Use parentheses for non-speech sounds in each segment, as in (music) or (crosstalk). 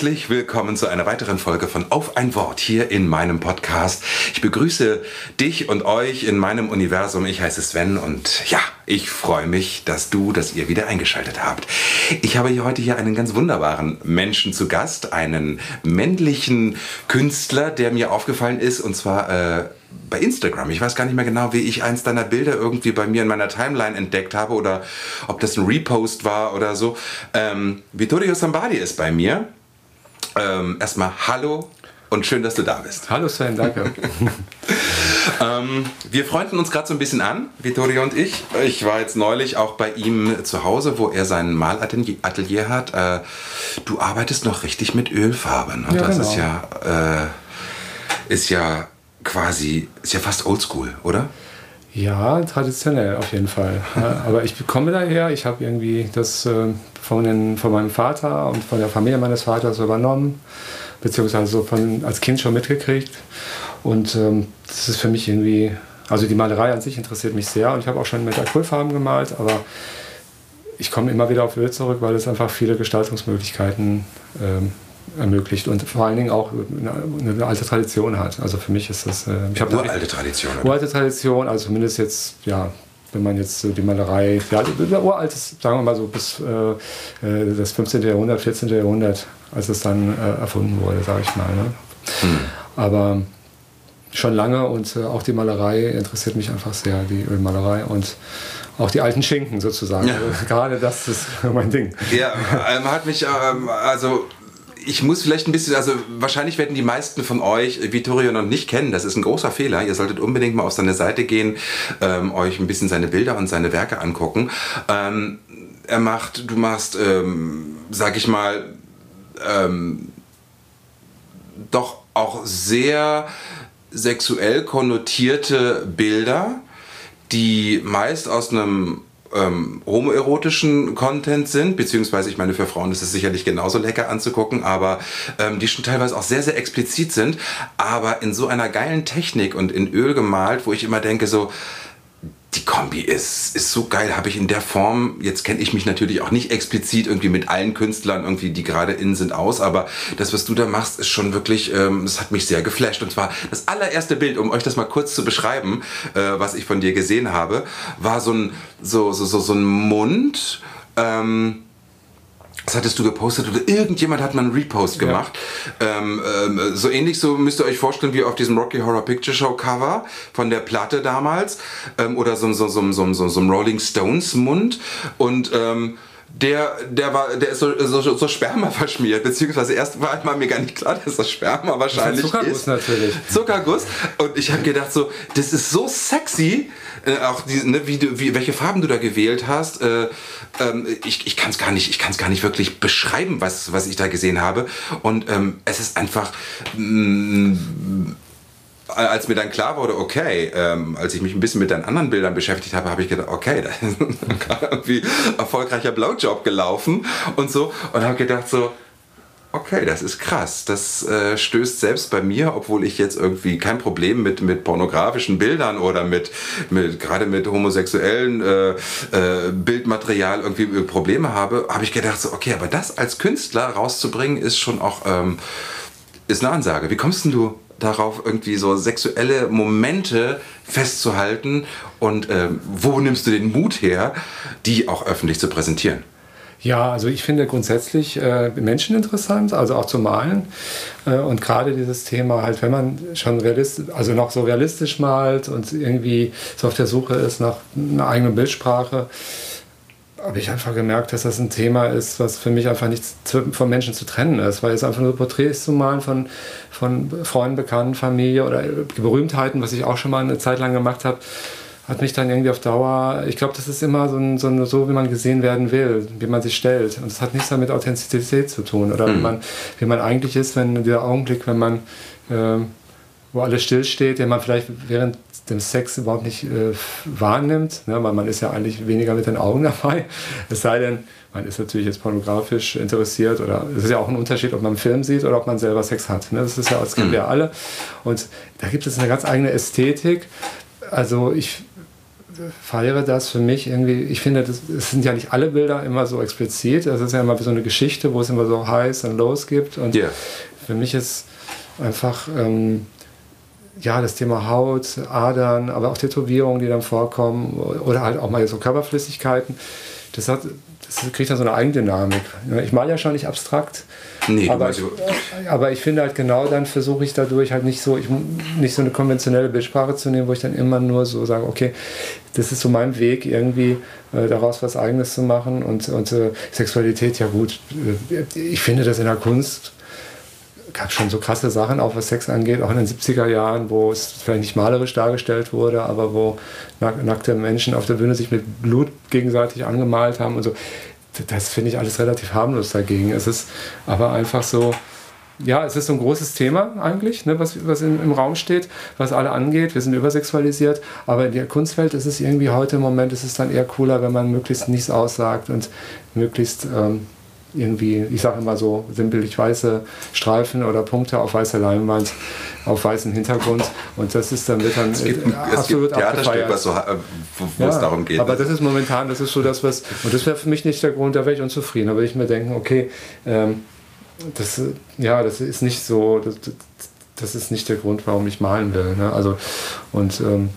Herzlich willkommen zu einer weiteren Folge von Auf ein Wort hier in meinem Podcast. Ich begrüße dich und euch in meinem Universum. Ich heiße Sven und ja, ich freue mich, dass du, dass ihr wieder eingeschaltet habt. Ich habe hier heute hier einen ganz wunderbaren Menschen zu Gast, einen männlichen Künstler, der mir aufgefallen ist und zwar äh, bei Instagram. Ich weiß gar nicht mehr genau, wie ich eins deiner Bilder irgendwie bei mir in meiner Timeline entdeckt habe oder ob das ein Repost war oder so. Ähm, Vittorio Sambadi ist bei mir. Ähm, erstmal hallo und schön, dass du da bist. Hallo Sven, danke. (laughs) Ähm, wir freunden uns gerade so ein bisschen an, Vittorio und ich. Ich war jetzt neulich auch bei ihm zu Hause, wo er sein Malatelier Atelier hat. Äh, du arbeitest noch richtig mit Ölfarbe. Ne? Ja, das genau. ist ja, äh, ist ja quasi, ist ja fast oldschool, oder? Ja, traditionell auf jeden Fall. Aber ich komme daher, ich habe irgendwie das äh, von, den, von meinem Vater und von der Familie meines Vaters übernommen, beziehungsweise von, als Kind schon mitgekriegt. Und ähm, das ist für mich irgendwie, also die Malerei an sich interessiert mich sehr und ich habe auch schon mit Acrylfarben gemalt, aber ich komme immer wieder auf Öl zurück, weil es einfach viele Gestaltungsmöglichkeiten ähm, ermöglicht und vor allen Dingen auch eine, eine alte Tradition hat. Also für mich ist das, äh, ich habe Uralte Tradition. Oder? uralte Tradition, also zumindest jetzt, ja, wenn man jetzt so die Malerei, ja, uraltes, sagen wir mal so bis äh, äh, das 15. Jahrhundert, 14. Jahrhundert, als es dann äh, erfunden wurde, sage ich mal. Ne? Aber schon lange und äh, auch die Malerei interessiert mich einfach sehr, die Ölmalerei und auch die alten Schinken sozusagen. Ja. Also (laughs) gerade das ist (laughs) mein Ding. Ja, ähm, hat mich, ähm, also ich muss vielleicht ein bisschen, also wahrscheinlich werden die meisten von euch Vittorio noch nicht kennen. Das ist ein großer Fehler. Ihr solltet unbedingt mal auf seine Seite gehen, ähm, euch ein bisschen seine Bilder und seine Werke angucken. Ähm, er macht, du machst, ähm, sag ich mal, ähm, doch auch sehr sexuell konnotierte Bilder, die meist aus einem ähm, homoerotischen Content sind, beziehungsweise ich meine, für Frauen ist es sicherlich genauso lecker anzugucken, aber ähm, die schon teilweise auch sehr, sehr explizit sind, aber in so einer geilen Technik und in Öl gemalt, wo ich immer denke, so, die Kombi ist, ist so geil, habe ich in der Form, jetzt kenne ich mich natürlich auch nicht explizit irgendwie mit allen Künstlern irgendwie, die gerade in sind, aus, aber das, was du da machst, ist schon wirklich, ähm, das hat mich sehr geflasht. Und zwar das allererste Bild, um euch das mal kurz zu beschreiben, äh, was ich von dir gesehen habe, war so ein, so, so, so, so ein Mund, ähm, das hattest du gepostet oder irgendjemand hat mal einen Repost gemacht. Ähm, ähm, so ähnlich so müsst ihr euch vorstellen wie auf diesem Rocky Horror Picture Show Cover von der Platte damals ähm, oder so, so, so, so, so, so Rolling Stones Mund und ähm, der, der war, der ist so, so, so Sperma verschmiert, beziehungsweise erst war einmal mir gar nicht klar, dass das Sperma wahrscheinlich Zuckerguss ist. natürlich. Zuckerguss. Und ich habe gedacht so, das ist so sexy, äh, auch die, ne, wie wie, welche Farben du da gewählt hast. Äh, ähm, ich ich kann es gar nicht, ich kann es gar nicht wirklich beschreiben, was, was ich da gesehen habe. Und ähm, es ist einfach. mm, als mir dann klar wurde, okay, ähm, als ich mich ein bisschen mit deinen anderen Bildern beschäftigt habe, habe ich gedacht, okay, (laughs) da ist (laughs) irgendwie erfolgreicher Blowjob gelaufen und so. Und habe gedacht so, okay, das ist krass. Das äh, stößt selbst bei mir, obwohl ich jetzt irgendwie kein Problem mit, mit pornografischen Bildern oder mit, mit gerade mit homosexuellen äh, äh, Bildmaterial irgendwie äh, Probleme habe, habe ich gedacht so, okay, aber das als Künstler rauszubringen, ist schon auch ähm, ist eine Ansage. Wie kommst denn du darauf, irgendwie so sexuelle Momente festzuhalten und ähm, wo nimmst du den Mut her, die auch öffentlich zu präsentieren? Ja, also ich finde grundsätzlich äh, Menschen interessant, also auch zu malen. Äh, und gerade dieses Thema halt, wenn man schon realistisch, also noch so realistisch malt und irgendwie so auf der Suche ist nach einer eigenen Bildsprache, habe ich einfach gemerkt, dass das ein Thema ist, was für mich einfach nicht zu, von Menschen zu trennen ist, weil es einfach nur Porträts zu malen von, von Freunden, Bekannten, Familie oder Berühmtheiten, was ich auch schon mal eine Zeit lang gemacht habe, hat mich dann irgendwie auf Dauer, ich glaube, das ist immer so, ein, so, ein, so, wie man gesehen werden will, wie man sich stellt. Und das hat nichts damit Authentizität zu tun oder mhm. wie, man, wie man eigentlich ist, wenn der Augenblick, wenn man, äh, wo alles stillsteht, den man vielleicht während dem Sex überhaupt nicht äh, wahrnimmt, ne, weil man ist ja eigentlich weniger mit den Augen (laughs) dabei. Es sei denn, man ist natürlich jetzt pornografisch interessiert oder es ist ja auch ein Unterschied, ob man einen Film sieht oder ob man selber Sex hat. Ne? Das ist ja, das kennen mhm. wir alle. Und da gibt es eine ganz eigene Ästhetik. Also ich feiere das für mich irgendwie, ich finde, das, es sind ja nicht alle Bilder immer so explizit, es ist ja immer so eine Geschichte, wo es immer so Highs und Lows gibt. Und yeah. für mich ist einfach ähm, ja, das Thema Haut, Adern, aber auch Tätowierungen, die dann vorkommen oder halt auch mal so Körperflüssigkeiten, das, hat, das kriegt dann so eine Eigendynamik. Ich male ja schon nicht abstrakt, Nee, aber, ich, aber ich finde halt genau dann versuche ich dadurch halt nicht so, ich, nicht so eine konventionelle Bildsprache zu nehmen, wo ich dann immer nur so sage, okay, das ist so mein Weg, irgendwie äh, daraus was Eigenes zu machen und, und äh, Sexualität, ja gut, äh, ich finde das in der Kunst gab schon so krasse Sachen, auch was Sex angeht, auch in den 70er Jahren, wo es vielleicht nicht malerisch dargestellt wurde, aber wo nackte Menschen auf der Bühne sich mit Blut gegenseitig angemalt haben und so das finde ich alles relativ harmlos dagegen. Es ist aber einfach so, ja, es ist so ein großes Thema eigentlich, ne, was, was im, im, Raum steht, was alle angeht. Wir sind übersexualisiert, aber in der Kunstwelt ist es irgendwie heute im Moment, ist es dann eher cooler, wenn man möglichst nichts aussagt und möglichst ähm, irgendwie, ich sage immer so, sinnbildlich weiße Streifen oder Punkte auf weißer Leinwand, auf weißem Hintergrund. Und das ist dann, wird dann es gibt, absolut es gibt Theaterstück, was so, äh, wo ja, es darum geht. Aber das ist momentan, das ist so das, was, und das wäre für mich nicht der Grund, da wäre ich unzufrieden. Da würde ich mir denken, okay, ähm, das, ja, das ist nicht so, das, das ist nicht der Grund, warum ich malen will. Ne? Also, und ähm,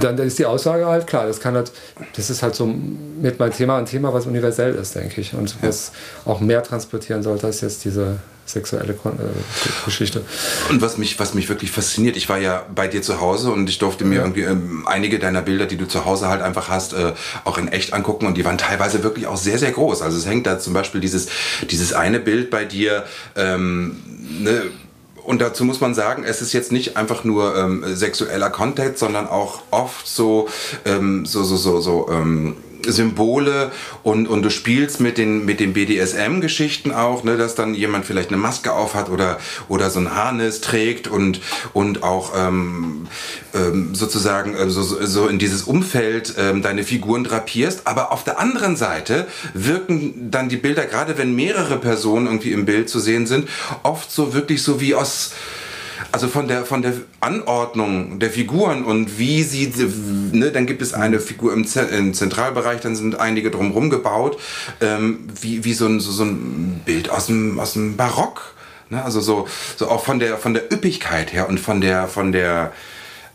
dann, dann ist die Aussage halt klar, das kann halt, das ist halt so mit meinem Thema ein Thema, was universell ist, denke ich. Und was auch mehr transportieren sollte als jetzt diese sexuelle äh, Geschichte. Und was mich, was mich wirklich fasziniert, ich war ja bei dir zu Hause und ich durfte mir ja. irgendwie ähm, einige deiner Bilder, die du zu Hause halt einfach hast, äh, auch in echt angucken und die waren teilweise wirklich auch sehr, sehr groß. Also es hängt da zum Beispiel dieses, dieses eine Bild bei dir, ähm, ne, und dazu muss man sagen, es ist jetzt nicht einfach nur ähm, sexueller Content, sondern auch oft so, ähm, so, so, so, so ähm, Symbole und, und du spielst mit den, mit den BDSM-Geschichten auch, ne, dass dann jemand vielleicht eine Maske aufhat oder, oder so ein Harness trägt und, und auch ähm, ähm, sozusagen äh, so, so in dieses Umfeld ähm, deine Figuren drapierst. Aber auf der anderen Seite wirken dann die Bilder, gerade wenn mehrere Personen irgendwie im Bild zu sehen sind, oft so wirklich so wie aus also von der, von der Anordnung der Figuren und wie sie, ne, dann gibt es eine Figur im, im Zentralbereich, dann sind einige drumherum gebaut, ähm, wie, wie so ein, so, so ein Bild aus dem, aus dem Barock. Ne? Also so, so auch von der, von der Üppigkeit her und von der, von der,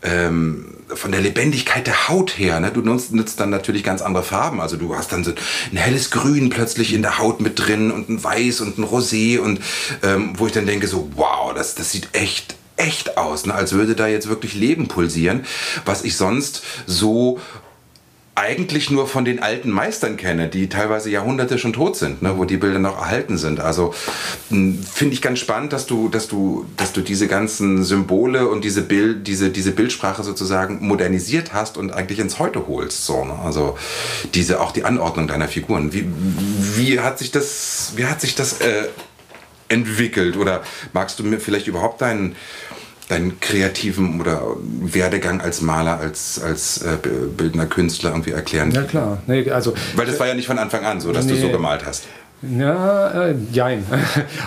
ähm, von der Lebendigkeit der Haut her. Ne? Du nutzt, nutzt dann natürlich ganz andere Farben. Also du hast dann so ein helles Grün plötzlich in der Haut mit drin und ein Weiß und ein Rosé und ähm, wo ich dann denke so, wow, das, das sieht echt echt aus, ne? als würde da jetzt wirklich Leben pulsieren, was ich sonst so eigentlich nur von den alten Meistern kenne, die teilweise Jahrhunderte schon tot sind, ne, wo die Bilder noch erhalten sind. Also hm, finde ich ganz spannend, dass du, dass du, dass du diese ganzen Symbole und diese Bild, diese, diese Bildsprache sozusagen modernisiert hast und eigentlich ins Heute holst. So, ne? Also diese auch die Anordnung deiner Figuren. Wie, wie hat sich das, wie hat sich das äh, entwickelt? Oder magst du mir vielleicht überhaupt deinen deinen kreativen oder Werdegang als Maler, als, als äh, bildender Künstler irgendwie erklären? Ja klar. Nee, also, Weil das war ja nicht von Anfang an so, dass nee, du so gemalt hast. Ja, äh, jein. (laughs)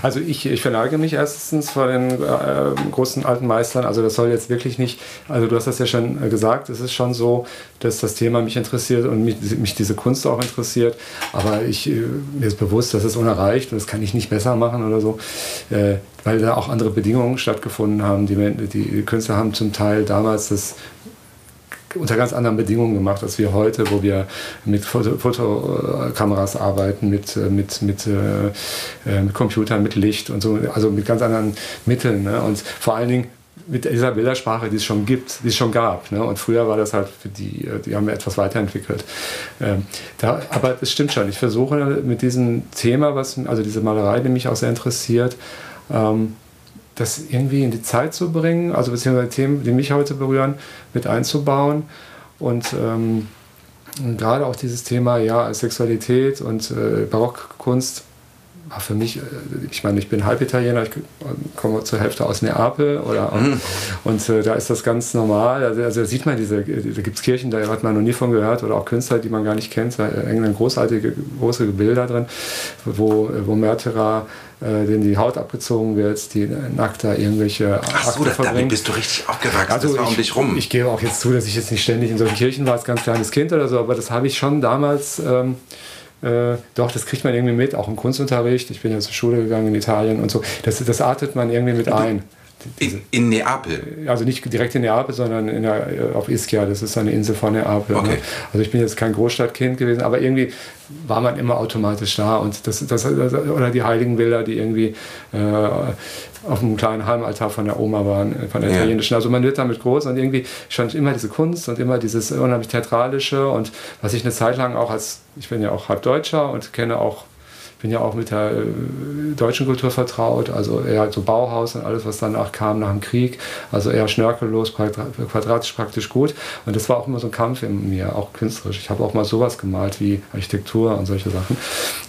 Also ich, ich verneige mich erstens vor den äh, großen alten Meistern. Also das soll jetzt wirklich nicht, also du hast das ja schon äh, gesagt, es ist schon so, dass das Thema mich interessiert und mich, mich diese Kunst auch interessiert. Aber ich, äh, mir ist bewusst, dass es unerreicht und das kann ich nicht besser machen oder so, äh, weil da auch andere Bedingungen stattgefunden haben. Die, die Künstler haben zum Teil damals das unter ganz anderen Bedingungen gemacht als wir heute, wo wir mit Foto, Fotokameras arbeiten, mit, äh, mit, mit, äh, äh, mit Computern, mit Licht und so, also mit ganz anderen Mitteln. Ne? Und vor allen Dingen mit dieser Bildersprache, die es schon gibt, die es schon gab. Ne? Und früher war das halt für die, äh, die haben wir etwas weiterentwickelt. Ähm, da, aber es stimmt schon, ich versuche mit diesem Thema, was, also diese Malerei, die mich auch sehr interessiert, ähm, das irgendwie in die Zeit zu bringen, also beziehungsweise Themen, die mich heute berühren, mit einzubauen. Und ähm, gerade auch dieses Thema ja, Sexualität und äh, Barockkunst war für mich, äh, ich meine, ich bin Halbitaliener, ich komme zur Hälfte aus Neapel oder, mhm. und äh, da ist das ganz normal. Also, also da sieht man diese, da gibt es Kirchen, da hat man noch nie von gehört oder auch Künstler, die man gar nicht kennt. Da hängen großartige, große Bilder drin, wo, wo Märtyrer äh, denen die Haut abgezogen wird, die nackt da irgendwelche Ach so, Akte damit bist du richtig aufgewachsen, also das war ich, um dich rum. Ich gebe auch jetzt zu, dass ich jetzt nicht ständig in solchen Kirchen war als ganz kleines Kind oder so, aber das habe ich schon damals... Ähm, äh, doch, das kriegt man irgendwie mit, auch im Kunstunterricht. Ich bin ja zur Schule gegangen in Italien und so. Das, das artet man irgendwie mit ein. In, in, Neapel? Also nicht direkt in Neapel, sondern in der, äh, auf Ischia, das ist eine Insel von Neapel. Ne? Okay. Ne? Also ich bin jetzt kein Großstadtkind gewesen, aber irgendwie war man immer automatisch da. Und das, das, oder die Heiligenbilder, die irgendwie äh, auf einem kleinen Heimaltar von der Oma waren, äh, von der ja. italienischen. Also man wird damit groß und irgendwie stand immer diese Kunst und immer dieses unheimlich Theatralische und was ich eine Zeit lang auch als, ich bin ja auch halb Deutscher und kenne auch bin ja auch mit der äh, deutschen Kultur vertraut, also eher so Bauhaus und alles, was danach kam nach dem Krieg, also eher schnörkellos, quadratisch praktisch gut. Und das war auch immer so ein Kampf in mir, auch künstlerisch. Ich habe auch mal sowas gemalt wie Architektur und solche Sachen.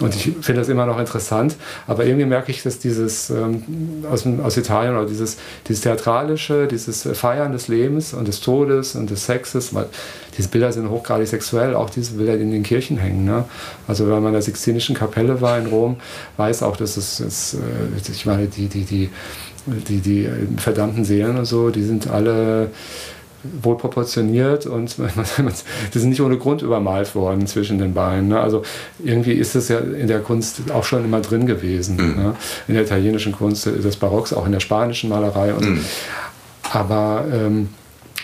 Und ich finde das immer noch interessant, aber irgendwie merke ich, dass dieses ähm, aus, aus Italien oder dieses, dieses Theatralische, dieses Feiern des Lebens und des Todes und des Sexes, weil diese Bilder sind hochgradig sexuell, auch diese Bilder, die in den Kirchen hängen. Ne? Also wenn man in der Sixtinischen Kapelle war in Rom, weiß auch, dass es, es äh, ich meine, die, die, die, die, die verdammten Seelen und so, die sind alle wohl proportioniert und (laughs) die sind nicht ohne Grund übermalt worden zwischen den Beinen. Ne? Also irgendwie ist es ja in der Kunst auch schon immer drin gewesen. Mhm. Ne? In der italienischen Kunst des Barocks, auch in der spanischen Malerei. Und mhm. Aber ähm,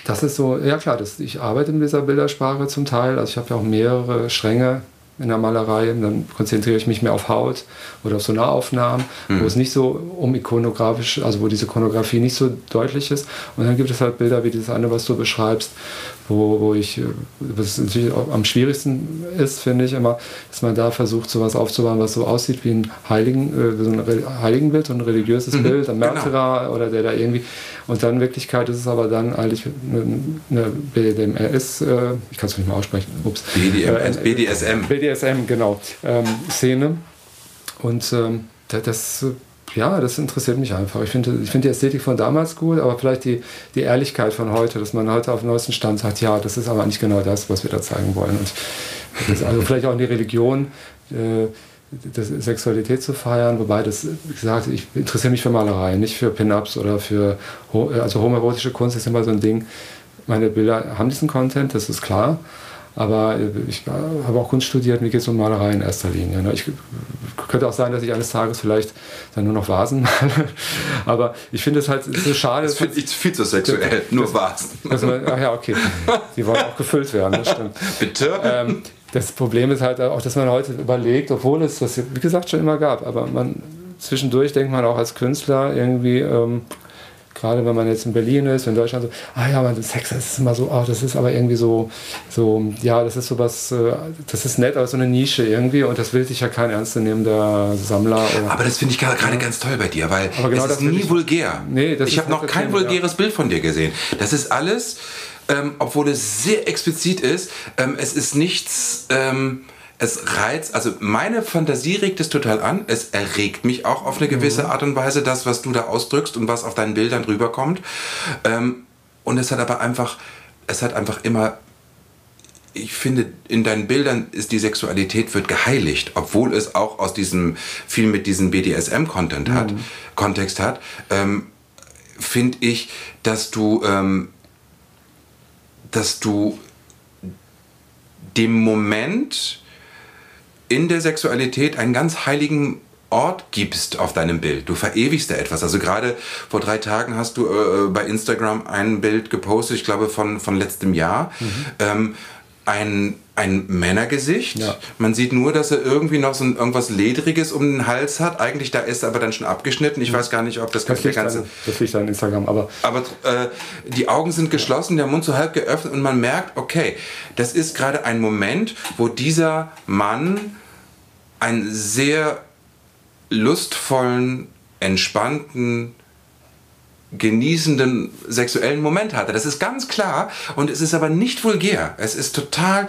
das ist so, ja klar, das, ich arbeite mit dieser Bildersprache zum Teil. Also ich habe ja auch mehrere Stränge in der Malerei. Dann konzentriere ich mich mehr auf Haut oder auf so Nahaufnahmen, mhm. wo es nicht so um ikonografisch, also wo diese Ikonografie nicht so deutlich ist. Und dann gibt es halt Bilder wie dieses eine, was du beschreibst, wo, wo ich, was natürlich auch am schwierigsten ist, finde ich immer, dass man da versucht, sowas aufzubauen, was so aussieht wie ein Heiligen, äh, so ein Heiligenbild, so ein religiös mhm. Bild, ein genau. Märtyrer genau. oder der da irgendwie. Und dann in Wirklichkeit ist es aber dann eigentlich eine, BDMS, äh, ich kann es nicht mal aussprechen, ups. BDMS, äh, BDSM. BDSM, genau, ähm, Szene. Und ähm, das ja, das interessiert mich einfach. Ich finde ich find die Ästhetik von damals gut, aber vielleicht die, die Ehrlichkeit von heute, dass man heute auf dem neuesten Stand sagt, ja, das ist aber nicht genau das, was wir da zeigen wollen. Und also vielleicht auch in die Religion, äh, das Sexualität zu feiern, wobei das, wie gesagt, ich interessiere mich für Malerei, nicht für Pin-Ups oder für, also homoerotische Kunst ist immer so ein Ding. Meine Bilder haben diesen Content, das ist klar. Aber ich habe auch Kunst studiert, mir geht es um Malerei in erster Linie. Ne? Ich könnte auch sein, dass ich eines Tages vielleicht dann nur noch Vasen (laughs) male. Aber ich finde es halt so schade. Das finde ich viel zu sexuell, (laughs) nur Vasen. Man, ach ja, okay. Die wollen auch gefüllt werden, das stimmt. (laughs) Bitte? Ähm, das Problem ist halt auch, dass man heute überlegt, obwohl es das, wie gesagt, schon immer gab, aber man zwischendurch denkt man auch als Künstler irgendwie, ähm, gerade wenn man jetzt in Berlin ist, in Deutschland so, ah ja, man, Sex, das ist immer so, oh, das ist aber irgendwie so, so, ja, das ist sowas, äh, das ist nett, aber so eine Nische irgendwie und das will sich ja kein ernstzunehmender Sammler. Oder, aber das finde ich gerade ja. ganz toll bei dir, weil aber genau es ist nie ich, vulgär. Nee, ich habe noch kein vulgäres ja. Bild von dir gesehen. Das ist alles, ähm, obwohl es sehr explizit ist, ähm, es ist nichts, ähm, es reizt, also meine Fantasie regt es total an. Es erregt mich auch auf eine gewisse mhm. Art und Weise, das, was du da ausdrückst und was auf deinen Bildern rüberkommt. Ähm, und es hat aber einfach, es hat einfach immer ich finde, in deinen Bildern ist die Sexualität wird geheiligt, obwohl es auch aus diesem viel mit diesem BDSM-Content hat, mhm. Kontext hat, ähm, finde ich, dass du, ähm, dass du dem Moment in der Sexualität einen ganz heiligen Ort gibst auf deinem Bild. Du verewigst da etwas. Also gerade vor drei Tagen hast du äh, bei Instagram ein Bild gepostet, ich glaube von, von letztem Jahr. Mhm. Ähm, ein, ein Männergesicht. Ja. Man sieht nur, dass er irgendwie noch so ein, irgendwas Ledriges um den Hals hat. Eigentlich, da ist er aber dann schon abgeschnitten. Ich mhm. weiß gar nicht, ob das, das der ganze... An, das liegt an Instagram, aber... Aber äh, die Augen sind geschlossen, der Mund so halb geöffnet und man merkt, okay, das ist gerade ein Moment, wo dieser Mann einen sehr lustvollen, entspannten genießenden sexuellen Moment hatte. Das ist ganz klar und es ist aber nicht vulgär. Es ist total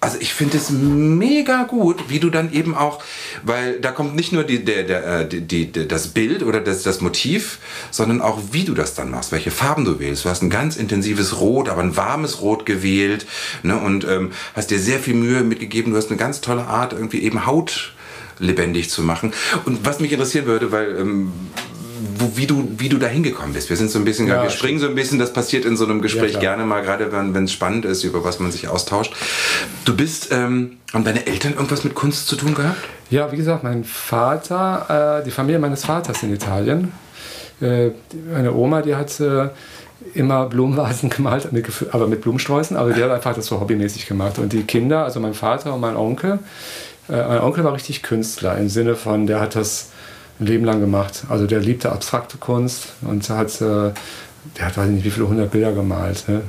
also ich finde es mega gut, wie du dann eben auch, weil da kommt nicht nur die, der, der, äh, die, die, das Bild oder das, das Motiv, sondern auch wie du das dann machst, welche Farben du wählst. Du hast ein ganz intensives Rot, aber ein warmes Rot gewählt ne, und ähm, hast dir sehr viel Mühe mitgegeben. Du hast eine ganz tolle Art, irgendwie eben Haut lebendig zu machen. Und was mich interessieren würde, weil ähm, wo, wie, du, wie du da hingekommen bist. Wir sind so ein bisschen, ja, wir springen so ein bisschen, das passiert in so einem Gespräch ja, gerne mal, gerade wenn es spannend ist, über was man sich austauscht. Du bist, ähm, haben deine Eltern irgendwas mit Kunst zu tun gehabt? Ja, wie gesagt, mein Vater, äh, die Familie meines Vaters in Italien. Äh, meine Oma, die hat äh, immer Blumenvasen (laughs) gemalt, mit, aber mit Blumensträußen, aber die hat einfach das so hobbymäßig gemacht. Und die Kinder, also mein Vater und mein Onkel, äh, mein Onkel war richtig Künstler im Sinne von, der hat das ein Leben lang gemacht. Also der liebte abstrakte Kunst und hat, äh, der hat weiß nicht wie viele hundert Bilder gemalt. Ne?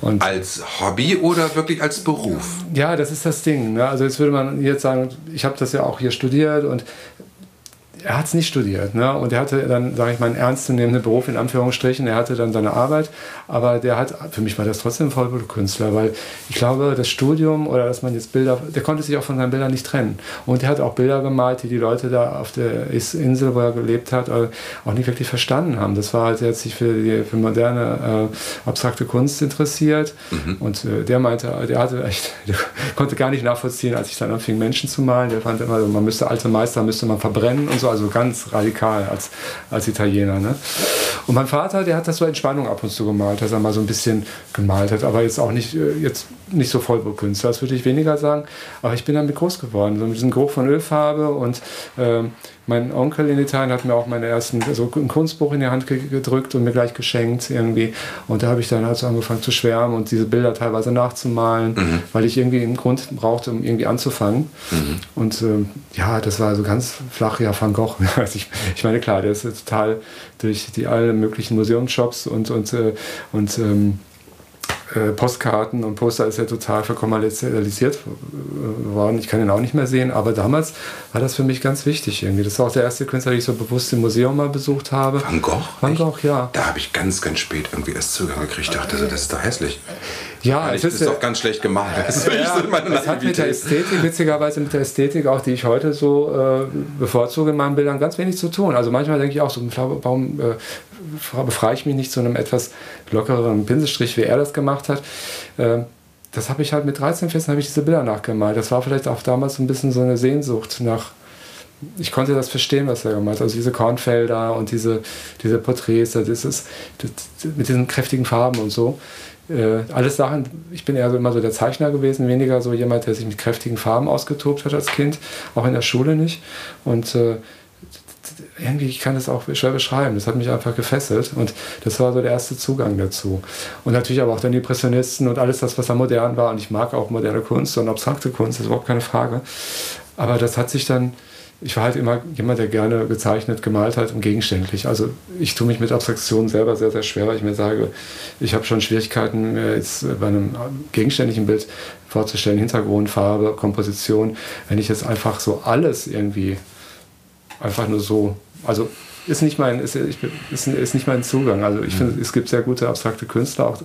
Und als Hobby oder wirklich als Beruf? Ja, das ist das Ding. Ne? Also jetzt würde man jetzt sagen, ich habe das ja auch hier studiert und er hat es nicht studiert. Ne? Und er hatte dann, sage ich mal, einen ernstzunehmenden Beruf in Anführungsstrichen. Er hatte dann seine Arbeit, aber der hat, für mich war das trotzdem Vollblutkünstler, weil ich glaube, das Studium oder dass man jetzt Bilder, der konnte sich auch von seinen Bildern nicht trennen. Und er hat auch Bilder gemalt, die die Leute da auf der Insel, wo er gelebt hat, äh, auch nicht wirklich verstanden haben. Das war halt, er hat sich für, die, für moderne, äh, abstrakte Kunst interessiert. Mhm. Und äh, der meinte, der hatte echt, der konnte gar nicht nachvollziehen, als ich dann anfing, Menschen zu malen. Der fand immer, man müsste alte Meister, müsste man verbrennen und so also ganz radikal als, als Italiener. Ne? Und mein Vater, der hat das so Entspannung ab und zu gemalt, dass er mal so ein bisschen gemalt hat, aber jetzt auch nicht, äh, jetzt nicht so Vollblutkünstler, das würde ich weniger sagen. Aber ich bin damit groß geworden, so mit diesem Geruch von Ölfarbe und ähm, mein Onkel in Italien hat mir auch meine ersten, so ein Kunstbuch in die Hand gedrückt und mir gleich geschenkt irgendwie. Und da habe ich dann halt so angefangen zu schwärmen und diese Bilder teilweise nachzumalen, mhm. weil ich irgendwie einen Grund brauchte, um irgendwie anzufangen. Mhm. Und ähm, ja, das war so ganz flach, ja, Van Gogh. (laughs) Also ich, ich meine, klar, der ist total durch die alle möglichen Museumsshops und, und, äh, und ähm, äh, Postkarten und Poster ist ja total verkommerzialisiert äh, worden. Ich kann ihn auch nicht mehr sehen, aber damals war das für mich ganz wichtig irgendwie. Das war auch der erste Künstler, den ich so bewusst im Museum mal besucht habe. Van Gogh? Van Gogh, ja. Da habe ich ganz, ganz spät irgendwie erst Zugang gekriegt. Ich dachte, das ist doch hässlich. Ja, es ist, ist doch ganz schlecht gemalt. Das, ja, so das hat mit der Ästhetik, witzigerweise mit der Ästhetik, auch die ich heute so äh, bevorzuge in meinen Bildern, ganz wenig zu tun. Also manchmal denke ich auch so, warum äh, befreie ich mich nicht zu einem etwas lockeren Pinselstrich, wie er das gemacht hat. Ähm, das habe ich halt mit 13, 14 habe ich diese Bilder nachgemalt. Das war vielleicht auch damals ein bisschen so eine Sehnsucht nach. Ich konnte das verstehen, was er gemacht hat. Also diese Kornfelder und diese, diese Porträts, das ist, das, mit diesen kräftigen Farben und so. Äh, alles Sachen, ich bin eher so immer so der Zeichner gewesen, weniger so jemand, der sich mit kräftigen Farben ausgetobt hat als Kind, auch in der Schule nicht. Und äh, irgendwie, ich kann das auch schwer beschreiben. Das hat mich einfach gefesselt und das war so der erste Zugang dazu. Und natürlich aber auch dann die Impressionisten und alles das, was da modern war. Und ich mag auch moderne Kunst und abstrakte Kunst, das ist überhaupt keine Frage. Aber das hat sich dann, ich war halt immer jemand, der gerne gezeichnet, gemalt hat und gegenständlich. Also ich tue mich mit Abstraktion selber sehr, sehr schwer, weil ich mir sage, ich habe schon Schwierigkeiten, mir jetzt bei einem gegenständlichen Bild vorzustellen, Hintergrund, Farbe, Komposition, wenn ich jetzt einfach so alles irgendwie einfach nur so. Also ist nicht mein, ist, ist, ist nicht mein Zugang. Also ich finde, es gibt sehr gute abstrakte Künstler, auch,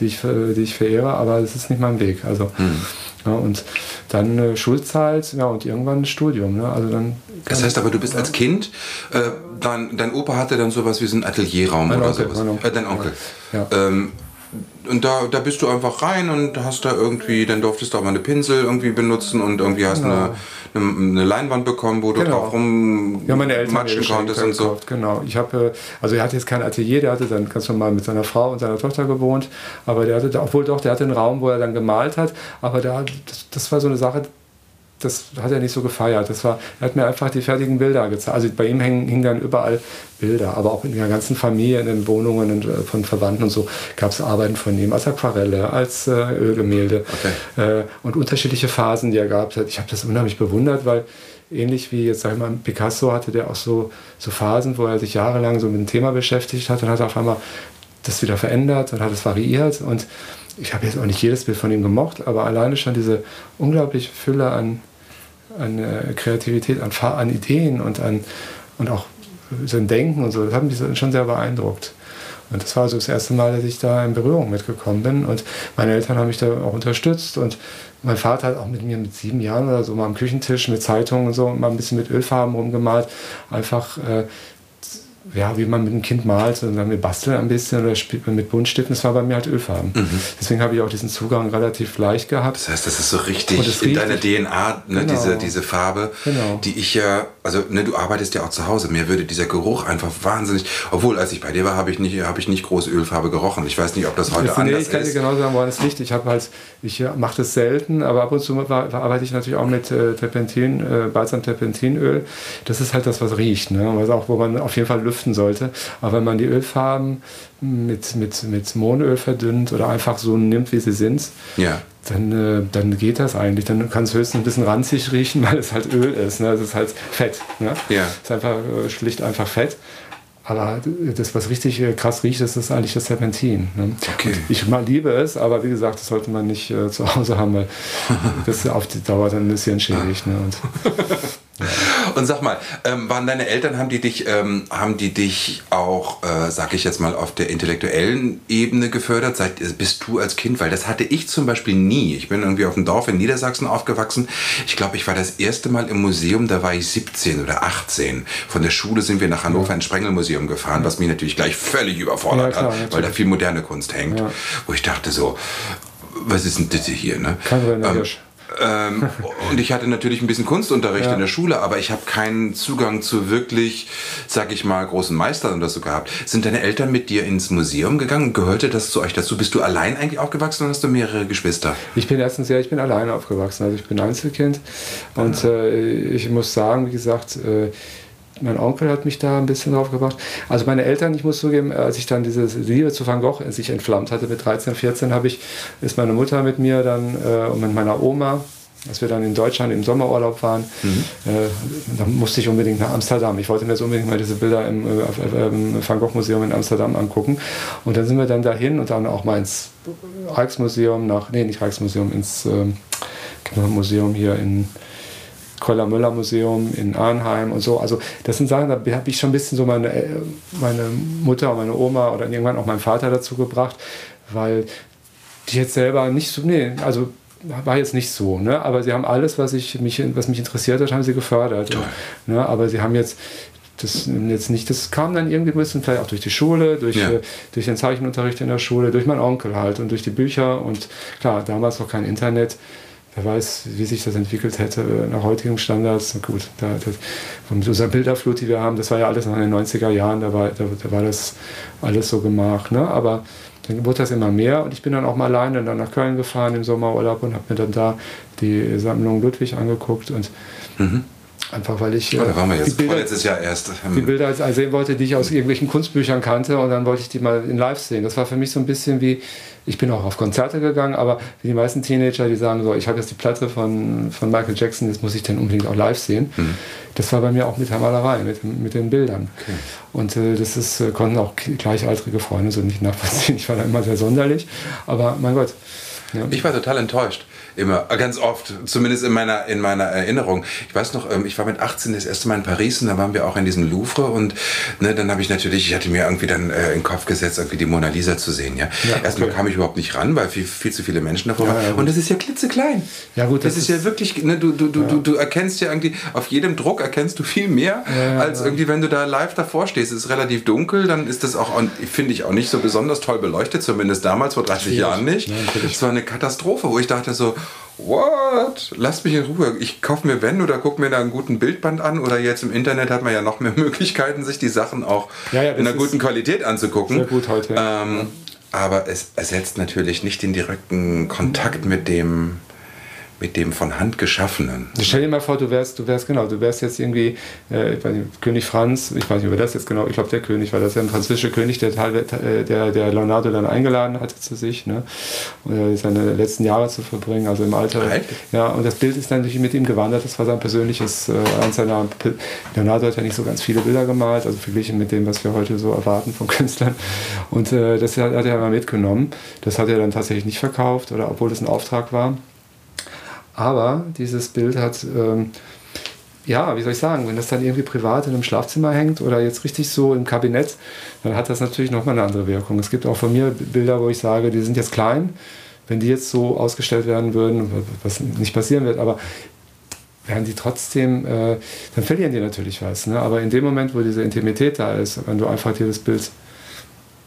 die, ich, die ich verehre, aber es ist nicht mein Weg. Also, mhm. ja, und dann äh, Schulzeit ja, und irgendwann ein Studium. Ne? Also dann das heißt aber, du bist als Kind, äh, dein, dein Opa hatte dann sowas wie so einen Atelierraum mein oder Onkel, sowas. Onkel. Äh, dein Onkel. Ja. Ähm, und da, da bist du einfach rein und hast da irgendwie, dann durftest du auch mal eine Pinsel irgendwie benutzen und irgendwie hast genau. eine, eine, Leinwand bekommen, wo du genau. drauf rum ja, meine Eltern matschen konntest und so. Genau. Ich habe, also er hatte jetzt kein Atelier, der hatte dann ganz normal mit seiner Frau und seiner Tochter gewohnt, aber der hatte, obwohl doch, der hatte einen Raum, wo er dann gemalt hat, aber da, das, das war so eine Sache, das hat er nicht so gefeiert. Das war, er hat mir einfach die fertigen Bilder gezeigt. Also bei ihm hängen, hingen dann überall Bilder, aber auch in der ganzen Familie, in den Wohnungen äh, von Verwandten und so gab es Arbeiten von ihm als Aquarelle, als äh, Ölgemälde okay. äh, und unterschiedliche Phasen, die er gehabt hat. Ich habe das unheimlich bewundert, weil ähnlich wie jetzt sag ich mal Picasso hatte der auch so, so Phasen, wo er sich jahrelang so mit dem Thema beschäftigt hat und hat auf einmal das wieder verändert und hat es variiert und ich habe jetzt auch nicht jedes Bild von ihm gemocht, aber alleine schon diese unglaubliche Fülle an, an äh, Kreativität, an, an Ideen und, an, und auch sein Denken und so, das hat mich schon sehr beeindruckt. Und das war also das erste Mal, dass ich da in Berührung mitgekommen bin. Und meine Eltern haben mich da auch unterstützt. Und mein Vater hat auch mit mir mit sieben Jahren oder so mal am Küchentisch mit Zeitungen und so mal ein bisschen mit Ölfarben rumgemalt. Einfach äh, ja, wie man mit einem Kind malt und dann wir basteln ein bisschen oder spielt man mit Buntstiften. Das war bei mir halt Ölfarben. Mhm. Deswegen habe ich auch diesen Zugang relativ leicht gehabt. Das heißt, das ist so richtig in deiner DNA, ne, genau. diese, diese Farbe, genau. die ich ja, also ne, du arbeitest ja auch zu Hause. Mir würde dieser Geruch einfach wahnsinnig, obwohl als ich bei dir war, habe ich nicht, habe ich nicht große Ölfarbe gerochen. Ich weiß nicht, ob das heute das, anders ist. Ich kann dir genau sagen, woran es liegt. Ich habe halt, ich mache das selten, aber ab und zu arbeite ich natürlich auch mit äh, Terpentin, äh, Balsam-Terpentinöl. Das ist halt das, was riecht, ne? was auch, wo man auf jeden Fall lüften sollte. Aber wenn man die Ölfarben mit, mit, mit Mohnöl verdünnt oder einfach so nimmt, wie sie sind, ja. dann, äh, dann geht das eigentlich. Dann kann es höchstens ein bisschen ranzig riechen, (laughs) weil es halt Öl ist. Ne? Es ist halt Fett. Ne? Ja. Es ist einfach äh, schlicht einfach Fett. Aber das, was richtig äh, krass riecht, ist, ist eigentlich das Serpentin. Ne? Okay. Ich mal liebe es, aber wie gesagt, das sollte man nicht äh, zu Hause haben, weil (laughs) das auf die Dauer dann ein bisschen schädigt. Ne? Und, (laughs) Und sag mal, ähm, waren deine Eltern, haben die dich, ähm, haben die dich auch, äh, sag ich jetzt mal, auf der intellektuellen Ebene gefördert? Seit, bist du als Kind? Weil das hatte ich zum Beispiel nie. Ich bin irgendwie auf dem Dorf in Niedersachsen aufgewachsen. Ich glaube, ich war das erste Mal im Museum, da war ich 17 oder 18. Von der Schule sind wir nach Hannover ins Sprengelmuseum gefahren, was mich natürlich gleich völlig überfordert ja, klar, hat, weil da viel moderne Kunst hängt. Ja. Wo ich dachte so, was ist denn das hier? Ne? Kein ähm, ähm, (laughs) und ich hatte natürlich ein bisschen Kunstunterricht ja. in der Schule, aber ich habe keinen Zugang zu wirklich, sag ich mal, großen Meistern oder so gehabt. Sind deine Eltern mit dir ins Museum gegangen? Gehörte das zu euch dazu? Bist du allein eigentlich aufgewachsen oder hast du mehrere Geschwister? Ich bin erstens ja, ich bin alleine aufgewachsen. Also ich bin Einzelkind und äh, ich muss sagen, wie gesagt, äh, mein Onkel hat mich da ein bisschen drauf gebracht. Also meine Eltern, ich muss zugeben, als ich dann diese Liebe zu Van Gogh sich entflammt hatte mit 13, 14, habe ich, ist meine Mutter mit mir dann äh, und mit meiner Oma, als wir dann in Deutschland im Sommerurlaub waren, mhm. äh, da musste ich unbedingt nach Amsterdam. Ich wollte mir jetzt unbedingt mal diese Bilder im, äh, im Van Gogh Museum in Amsterdam angucken. Und dann sind wir dann dahin und dann auch mal ins Rijksmuseum nach, nee, nicht Rijksmuseum, ins äh, Museum hier in Koller-Müller-Museum in Arnheim und so. Also das sind Sachen, da habe ich schon ein bisschen so meine, äh, meine Mutter meine Oma oder irgendwann auch meinen Vater dazu gebracht, weil die jetzt selber nicht so, nee, also war jetzt nicht so, ne? aber sie haben alles, was, ich, mich, was mich interessiert hat, haben sie gefördert. Und, ne? Aber sie haben jetzt das jetzt nicht, das kam dann irgendwie ein bisschen vielleicht auch durch die Schule, durch, ja. äh, durch den Zeichenunterricht in der Schule, durch meinen Onkel halt und durch die Bücher und klar, damals noch kein Internet wer weiß, wie sich das entwickelt hätte nach heutigen Standards. Gut, da, das, von dieser Bilderflut, die wir haben, das war ja alles noch in den 90er Jahren, da war, da, da war das alles so gemacht. Ne? Aber dann wurde das immer mehr und ich bin dann auch mal alleine dann nach Köln gefahren im Sommerurlaub und habe mir dann da die Sammlung Ludwig angeguckt und mhm. Einfach weil ich. Oh, da waren wir jetzt. Bilder, Vorletztes Jahr erst. Die Bilder sehen wollte, die ich aus irgendwelchen Kunstbüchern kannte und dann wollte ich die mal in live sehen. Das war für mich so ein bisschen wie, ich bin auch auf Konzerte gegangen, aber wie die meisten Teenager, die sagen so, ich habe jetzt die Platte von, von Michael Jackson, jetzt muss ich den unbedingt auch live sehen. Mhm. Das war bei mir auch mit der Malerei, mit, mit den Bildern. Okay. Und äh, das ist, äh, konnten auch gleichaltrige Freunde so nicht nachvollziehen. Ich war da immer sehr sonderlich, aber mein Gott. Ja. Ich war total enttäuscht. Immer, ganz oft, zumindest in meiner, in meiner Erinnerung. Ich weiß noch, ähm, ich war mit 18 das erste Mal in Paris und da waren wir auch in diesem Louvre und ne, dann habe ich natürlich, ich hatte mir irgendwie dann äh, in den Kopf gesetzt, irgendwie die Mona Lisa zu sehen. Ja? ja Erstmal kam ich überhaupt nicht ran, weil viel, viel zu viele Menschen davor ja, waren. Ja, und das ist ja klitzeklein. Ja gut, das, das ist, ist, ja wirklich, ne, du, du, du, du, du erkennst ja irgendwie, auf jedem Druck erkennst du viel mehr, als irgendwie, wenn du da live davor stehst. Es ist relativ dunkel, dann ist das auch, finde ich, auch nicht so besonders toll beleuchtet, zumindest damals vor 30 Schwierig. Jahren nicht. Es war eine Katastrophe, wo ich dachte so, what? Lasst mich in Ruhe. Ich kaufe mir wenn oder gucke mir da einen guten Bildband an oder jetzt im Internet hat man ja noch mehr (laughs) Möglichkeiten, sich die Sachen auch ja, ja, in einer guten Qualität anzugucken. Sehr gut heute. Ähm, aber es ersetzt natürlich nicht den direkten Kontakt mit dem mit dem von Hand geschaffenen. Stell dir mal vor, du wärst, du wärst genau, du wärst jetzt irgendwie äh, nicht, König Franz, ich weiß nicht, wer das jetzt genau, ich glaube der König, weil das ja ein französischer König, der, der, der Leonardo dann eingeladen hatte zu sich, ne, äh, seine letzten Jahre zu verbringen, also im Alter. Right. Ja, und das Bild ist dann natürlich mit ihm gewandert, das war sein persönliches, äh, eins seiner, Leonardo hat ja nicht so ganz viele Bilder gemalt, also verglichen mit dem, was wir heute so erwarten von (laughs) Künstlern. Und äh, das hat, hat er mal mitgenommen. Das hat er dann tatsächlich nicht verkauft, oder obwohl das ein Auftrag war. Aber dieses Bild hat, ähm, ja, wie soll ich sagen, wenn das dann irgendwie privat in einem Schlafzimmer hängt oder jetzt richtig so im Kabinett, dann hat das natürlich nochmal eine andere Wirkung. Es gibt auch von mir Bilder, wo ich sage, die sind jetzt klein. Wenn die jetzt so ausgestellt werden würden, was nicht passieren wird, aber werden die trotzdem, äh, dann verlieren die natürlich was. Ne? Aber in dem Moment, wo diese Intimität da ist, wenn du einfach dir das Bild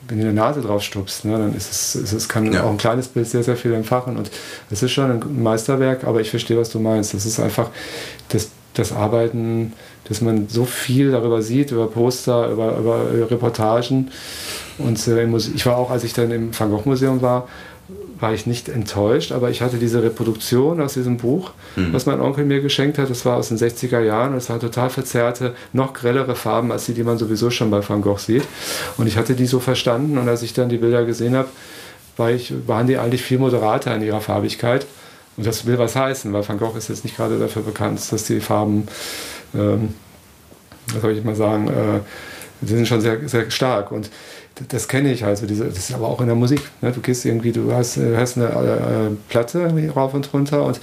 wenn du eine Nase drauf stupst, ne, dann ist es, ist es kann ja. auch ein kleines Bild sehr, sehr viel entfachen. Und es ist schon ein Meisterwerk, aber ich verstehe, was du meinst. Das ist einfach das, das Arbeiten, dass man so viel darüber sieht, über Poster, über, über Reportagen. Und äh, ich war auch, als ich dann im Van Gogh Museum war, war ich nicht enttäuscht, aber ich hatte diese Reproduktion aus diesem Buch, mhm. was mein Onkel mir geschenkt hat. Das war aus den 60er Jahren und es hat total verzerrte, noch grellere Farben als die, die man sowieso schon bei Van Gogh sieht. Und ich hatte die so verstanden und als ich dann die Bilder gesehen habe, war ich, waren die eigentlich viel moderater in ihrer Farbigkeit. Und das will was heißen, weil Van Gogh ist jetzt nicht gerade dafür bekannt, dass die Farben, ähm, was soll ich mal sagen, äh, die sind schon sehr, sehr stark. Und das kenne ich also. Diese, das ist aber auch in der Musik. Ne? Du gehst irgendwie, du hast, äh, hast eine äh, Platte rauf und runter und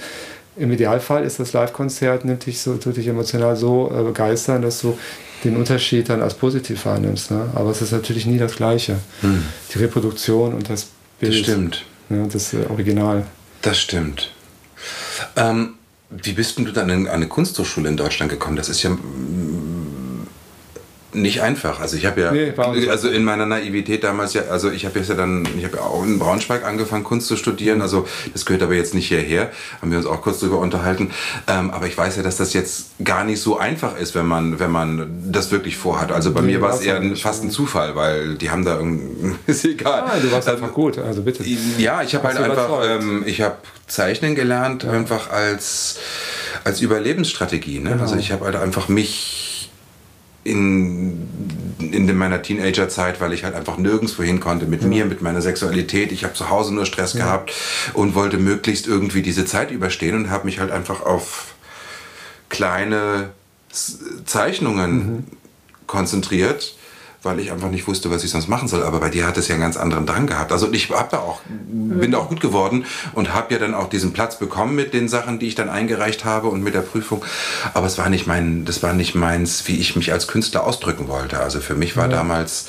im Idealfall ist das Live-Konzert, nimmt dich so, tut dich emotional so äh, begeistern, dass du den Unterschied dann als positiv wahrnimmst. Ne? Aber es ist natürlich nie das Gleiche. Hm. Die Reproduktion und das Bild. Das stimmt. Ne? Das äh, Original. Das stimmt. Ähm, wie bist denn du dann an eine Kunsthochschule in Deutschland gekommen? Das ist ja nicht einfach. Also ich habe ja, nee, also in meiner Naivität damals ja, also ich habe jetzt ja dann, ich habe ja auch in Braunschweig angefangen Kunst zu studieren. Also das gehört aber jetzt nicht hierher. Haben wir uns auch kurz drüber unterhalten. Ähm, aber ich weiß ja, dass das jetzt gar nicht so einfach ist, wenn man, wenn man das wirklich vorhat. Also bei nee, mir war es eher ein, fast ein Zufall, weil die haben da irgendwie, (laughs) ist egal. Ah, du warst ähm, einfach gut. Also bitte. Ja, ich habe halt einfach, ähm, ich habe Zeichnen gelernt, ja. einfach als als Überlebensstrategie. Ne? Genau. Also ich habe halt einfach mich in, in meiner Teenagerzeit, weil ich halt einfach nirgendwo hin konnte mit ja. mir, mit meiner Sexualität. Ich habe zu Hause nur Stress ja. gehabt und wollte möglichst irgendwie diese Zeit überstehen und habe mich halt einfach auf kleine Zeichnungen mhm. konzentriert weil ich einfach nicht wusste, was ich sonst machen soll. Aber bei dir hat es ja einen ganz anderen Drang gehabt. Also ich hab da auch, bin da auch gut geworden und habe ja dann auch diesen Platz bekommen mit den Sachen, die ich dann eingereicht habe und mit der Prüfung. Aber es war nicht mein, das war nicht meins, wie ich mich als Künstler ausdrücken wollte. Also für mich war ja. damals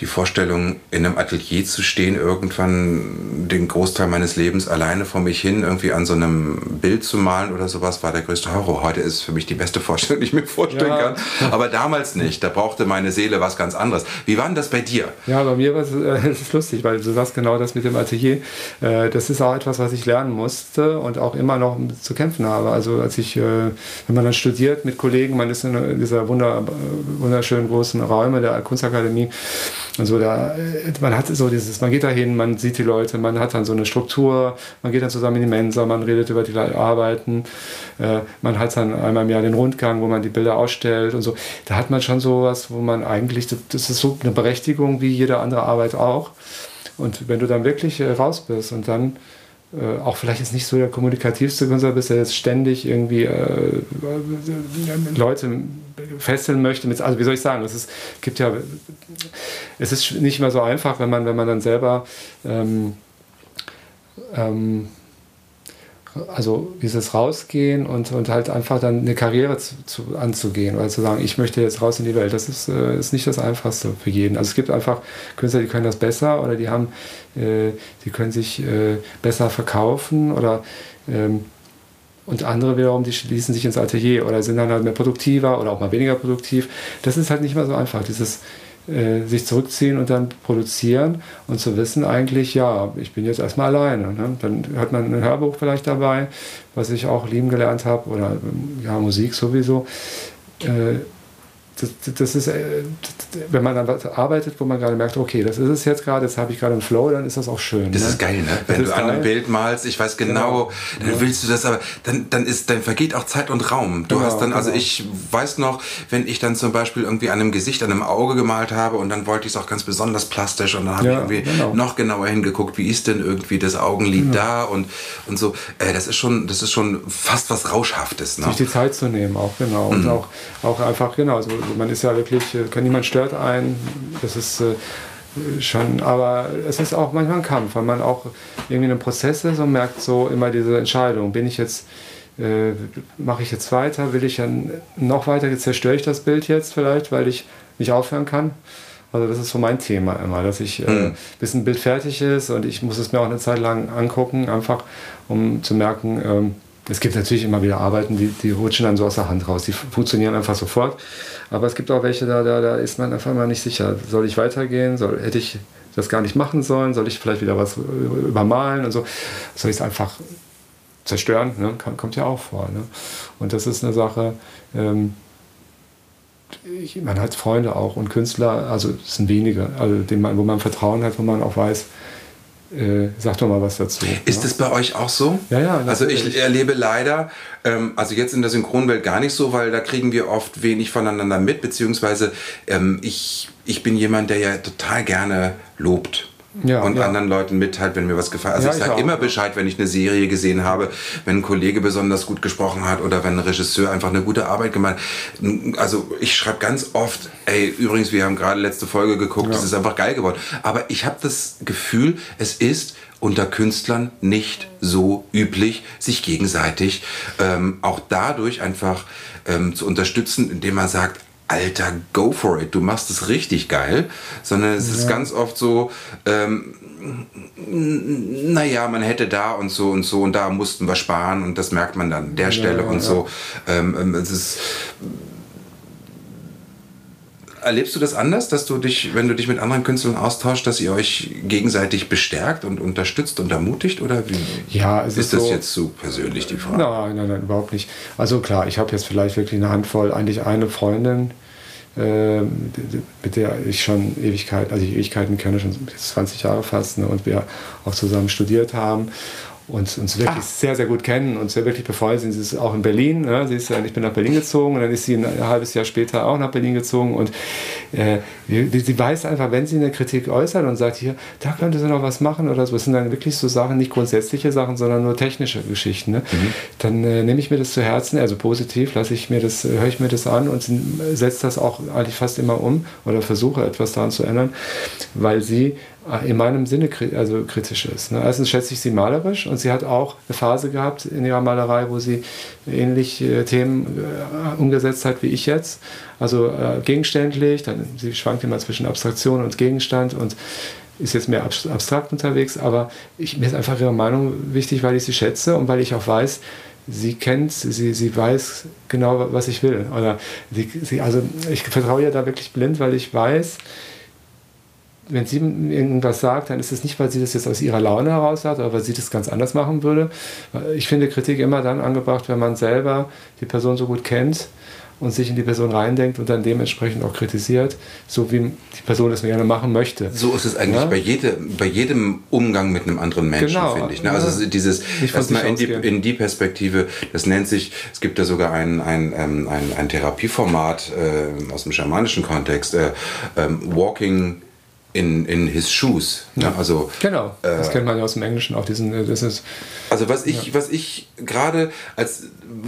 die Vorstellung, in einem Atelier zu stehen, irgendwann den Großteil meines Lebens alleine vor mich hin, irgendwie an so einem Bild zu malen oder sowas, war der größte Horror. Heute ist für mich die beste Vorstellung, die ich mir vorstellen ja. kann. Aber damals nicht. Da brauchte meine Seele was ganz anderes. Wie war denn das bei dir? Ja, bei mir war es äh, (laughs) ist lustig, weil du sagst genau das mit dem Atelier. Äh, das ist auch etwas, was ich lernen musste und auch immer noch zu kämpfen habe. Also als ich, äh, wenn man dann studiert mit Kollegen, man ist in dieser wunder, wunderschönen großen Räume der Kunstakademie, also da, man hat so dieses, man geht dahin, man sieht die Leute, man hat dann so eine Struktur, man geht dann zusammen in die Mensa, man redet über die Arbeiten, äh, man hat dann einmal im Jahr den Rundgang, wo man die Bilder ausstellt und so. Da hat man schon sowas, wo man eigentlich, das ist so eine Berechtigung wie jede andere Arbeit auch. Und wenn du dann wirklich äh, raus bist und dann äh, auch vielleicht jetzt nicht so der kommunikativste Künstler bist, der jetzt ständig irgendwie äh, Leute fesseln möchte. Mit, also wie soll ich sagen, es ist, gibt ja, es ist nicht mehr so einfach, wenn man, wenn man dann selber ähm, ähm, also dieses Rausgehen und, und halt einfach dann eine Karriere zu, zu, anzugehen oder zu sagen, ich möchte jetzt raus in die Welt, das ist, äh, ist nicht das Einfachste für jeden. Also es gibt einfach Künstler, die können das besser oder die haben, äh, die können sich äh, besser verkaufen oder ähm, und andere wiederum, die schließen sich ins Atelier oder sind dann halt mehr produktiver oder auch mal weniger produktiv. Das ist halt nicht mehr so einfach, dieses äh, sich zurückziehen und dann produzieren und zu wissen eigentlich, ja, ich bin jetzt erstmal alleine. Ne? Dann hat man ein Hörbuch vielleicht dabei, was ich auch lieben gelernt habe oder ja, Musik sowieso. Äh, das, das ist, äh, wenn man dann arbeitet, wo man gerade merkt, okay, das ist es jetzt gerade, jetzt habe ich gerade einen Flow, dann ist das auch schön. Das ne? ist geil, ne? Wenn du an einem Bild malst, ich weiß genau, genau. dann willst du das, aber dann, dann ist, dann vergeht auch Zeit und Raum. Du genau, hast dann, also genau. ich weiß noch, wenn ich dann zum Beispiel irgendwie an einem Gesicht, an einem Auge gemalt habe und dann wollte ich es auch ganz besonders plastisch und dann habe ja, ich irgendwie genau. noch genauer hingeguckt, wie ist denn irgendwie das Augenlid da und, und so. Äh, das ist schon, das ist schon fast was Rauschhaftes. Ne? Sich die Zeit zu nehmen, auch genau. Mhm. Und auch, auch einfach, genau, so man ist ja wirklich, äh, kann niemand stört einen. Das ist äh, schon, aber es ist auch manchmal ein Kampf, weil man auch irgendwie in einem Prozess ist und merkt so immer diese Entscheidung, bin ich jetzt äh, mache ich jetzt weiter, will ich dann noch weiter, zerstöre ich das Bild jetzt vielleicht, weil ich nicht aufhören kann. Also das ist so mein Thema immer, dass ich, äh, mhm. bis ein Bild fertig ist und ich muss es mir auch eine Zeit lang angucken, einfach um zu merken, ähm, es gibt natürlich immer wieder Arbeiten, die, die rutschen dann so aus der Hand raus, die funktionieren einfach sofort. Aber es gibt auch welche, da, da, da ist man einfach mal nicht sicher. Soll ich weitergehen? Soll, hätte ich das gar nicht machen sollen? Soll ich vielleicht wieder was übermalen und so? Soll ich es einfach zerstören? Ne? kommt ja auch vor. Ne? Und das ist eine Sache, ähm, ich, man hat Freunde auch und Künstler, also es sind wenige, also man, wo man Vertrauen hat, wo man auch weiß, äh, sag doch mal was dazu. Ist es bei euch auch so? Ja, ja. Also ich erlebe leider, ähm, also jetzt in der Synchronwelt gar nicht so, weil da kriegen wir oft wenig voneinander mit, beziehungsweise ähm, ich, ich bin jemand, der ja total gerne lobt ja, und ja. anderen Leuten mitteilt, wenn mir was gefällt. Also ja, ich sage immer Bescheid, wenn ich eine Serie gesehen habe, wenn ein Kollege besonders gut gesprochen hat oder wenn ein Regisseur einfach eine gute Arbeit gemacht hat. Also ich schreibe ganz oft, ey, übrigens, wir haben gerade letzte Folge geguckt, das ist einfach geil geworden. Aber ich habe das Gefühl, es ist unter Künstlern nicht so üblich, sich gegenseitig ähm, auch dadurch einfach ähm, zu unterstützen, indem man sagt, Alter, go for it, du machst es richtig geil, sondern es ja. ist ganz oft so, ähm, naja, man hätte da und so und so und da mussten wir sparen und das merkt man dann an der ja, Stelle ja, und so. Ähm, ähm, es ist, erlebst du das anders, dass du dich, wenn du dich mit anderen Künstlern austauschst, dass ihr euch gegenseitig bestärkt und unterstützt und ermutigt? Oder wie ja, es ist, ist das so, jetzt zu persönlich die Frage? Nein, nein, nein, überhaupt nicht. Also klar, ich habe jetzt vielleicht wirklich eine Handvoll, eigentlich eine Freundin, äh, mit der ich schon Ewigkeiten, also ich Ewigkeiten kenne, schon 20 Jahre fast, ne, und wir auch zusammen studiert haben und uns wirklich ah. sehr, sehr gut kennen und sehr wirklich befreundet sind. Sie ist auch in Berlin. Ne? Sie ist, ich bin nach Berlin gezogen und dann ist sie ein, halbes Jahr später auch nach Berlin gezogen. Und äh, sie, sie, weiß einfach, wenn sie eine Kritik äußert und sagt, hier, da könnte sie noch was machen oder so, das sind dann wirklich so Sachen, nicht grundsätzliche Sachen, sondern nur technische Geschichten. Ne? Mhm. Dann äh, nehme ich mir das zu Herzen, also positiv, lasse ich mir das, höre ich mir das an und setze das auch eigentlich fast immer um oder versuche etwas daran zu ändern, weil sie in meinem Sinne also kritisch ist. Ne? Erstens schätze ich sie malerisch und sie hat auch eine Phase gehabt in ihrer Malerei, wo sie ähnliche Themen äh, umgesetzt hat wie ich jetzt. Also äh, gegenständlich, dann, sie schwankt immer zwischen Abstraktion und Gegenstand und ist jetzt mehr abstrakt unterwegs, aber ich, mir ist einfach ihre Meinung wichtig, weil ich sie schätze und weil ich auch weiß, sie kennt, sie, sie weiß genau, was ich will. Oder sie, sie, also ich vertraue ihr da wirklich blind, weil ich weiß, wenn sie irgendwas sagt, dann ist es nicht, weil sie das jetzt aus ihrer Laune heraus sagt, aber weil sie das ganz anders machen würde. Ich finde Kritik immer dann angebracht, wenn man selber die Person so gut kennt und sich in die Person reindenkt und dann dementsprechend auch kritisiert, so wie die Person das gerne machen möchte. So ist es eigentlich ja? bei, jede, bei jedem Umgang mit einem anderen Menschen, genau. finde ich. Ne? Also ja. dieses erstmal in die, in die Perspektive, das nennt sich, es gibt da sogar ein, ein, ähm, ein, ein Therapieformat äh, aus dem schamanischen Kontext, äh, ähm, Walking in, in his shoes. Ne? Also, genau, das äh, kennt man ja aus dem Englischen auch. Diesen, äh, das ist, also was ich, ja. was ich gerade als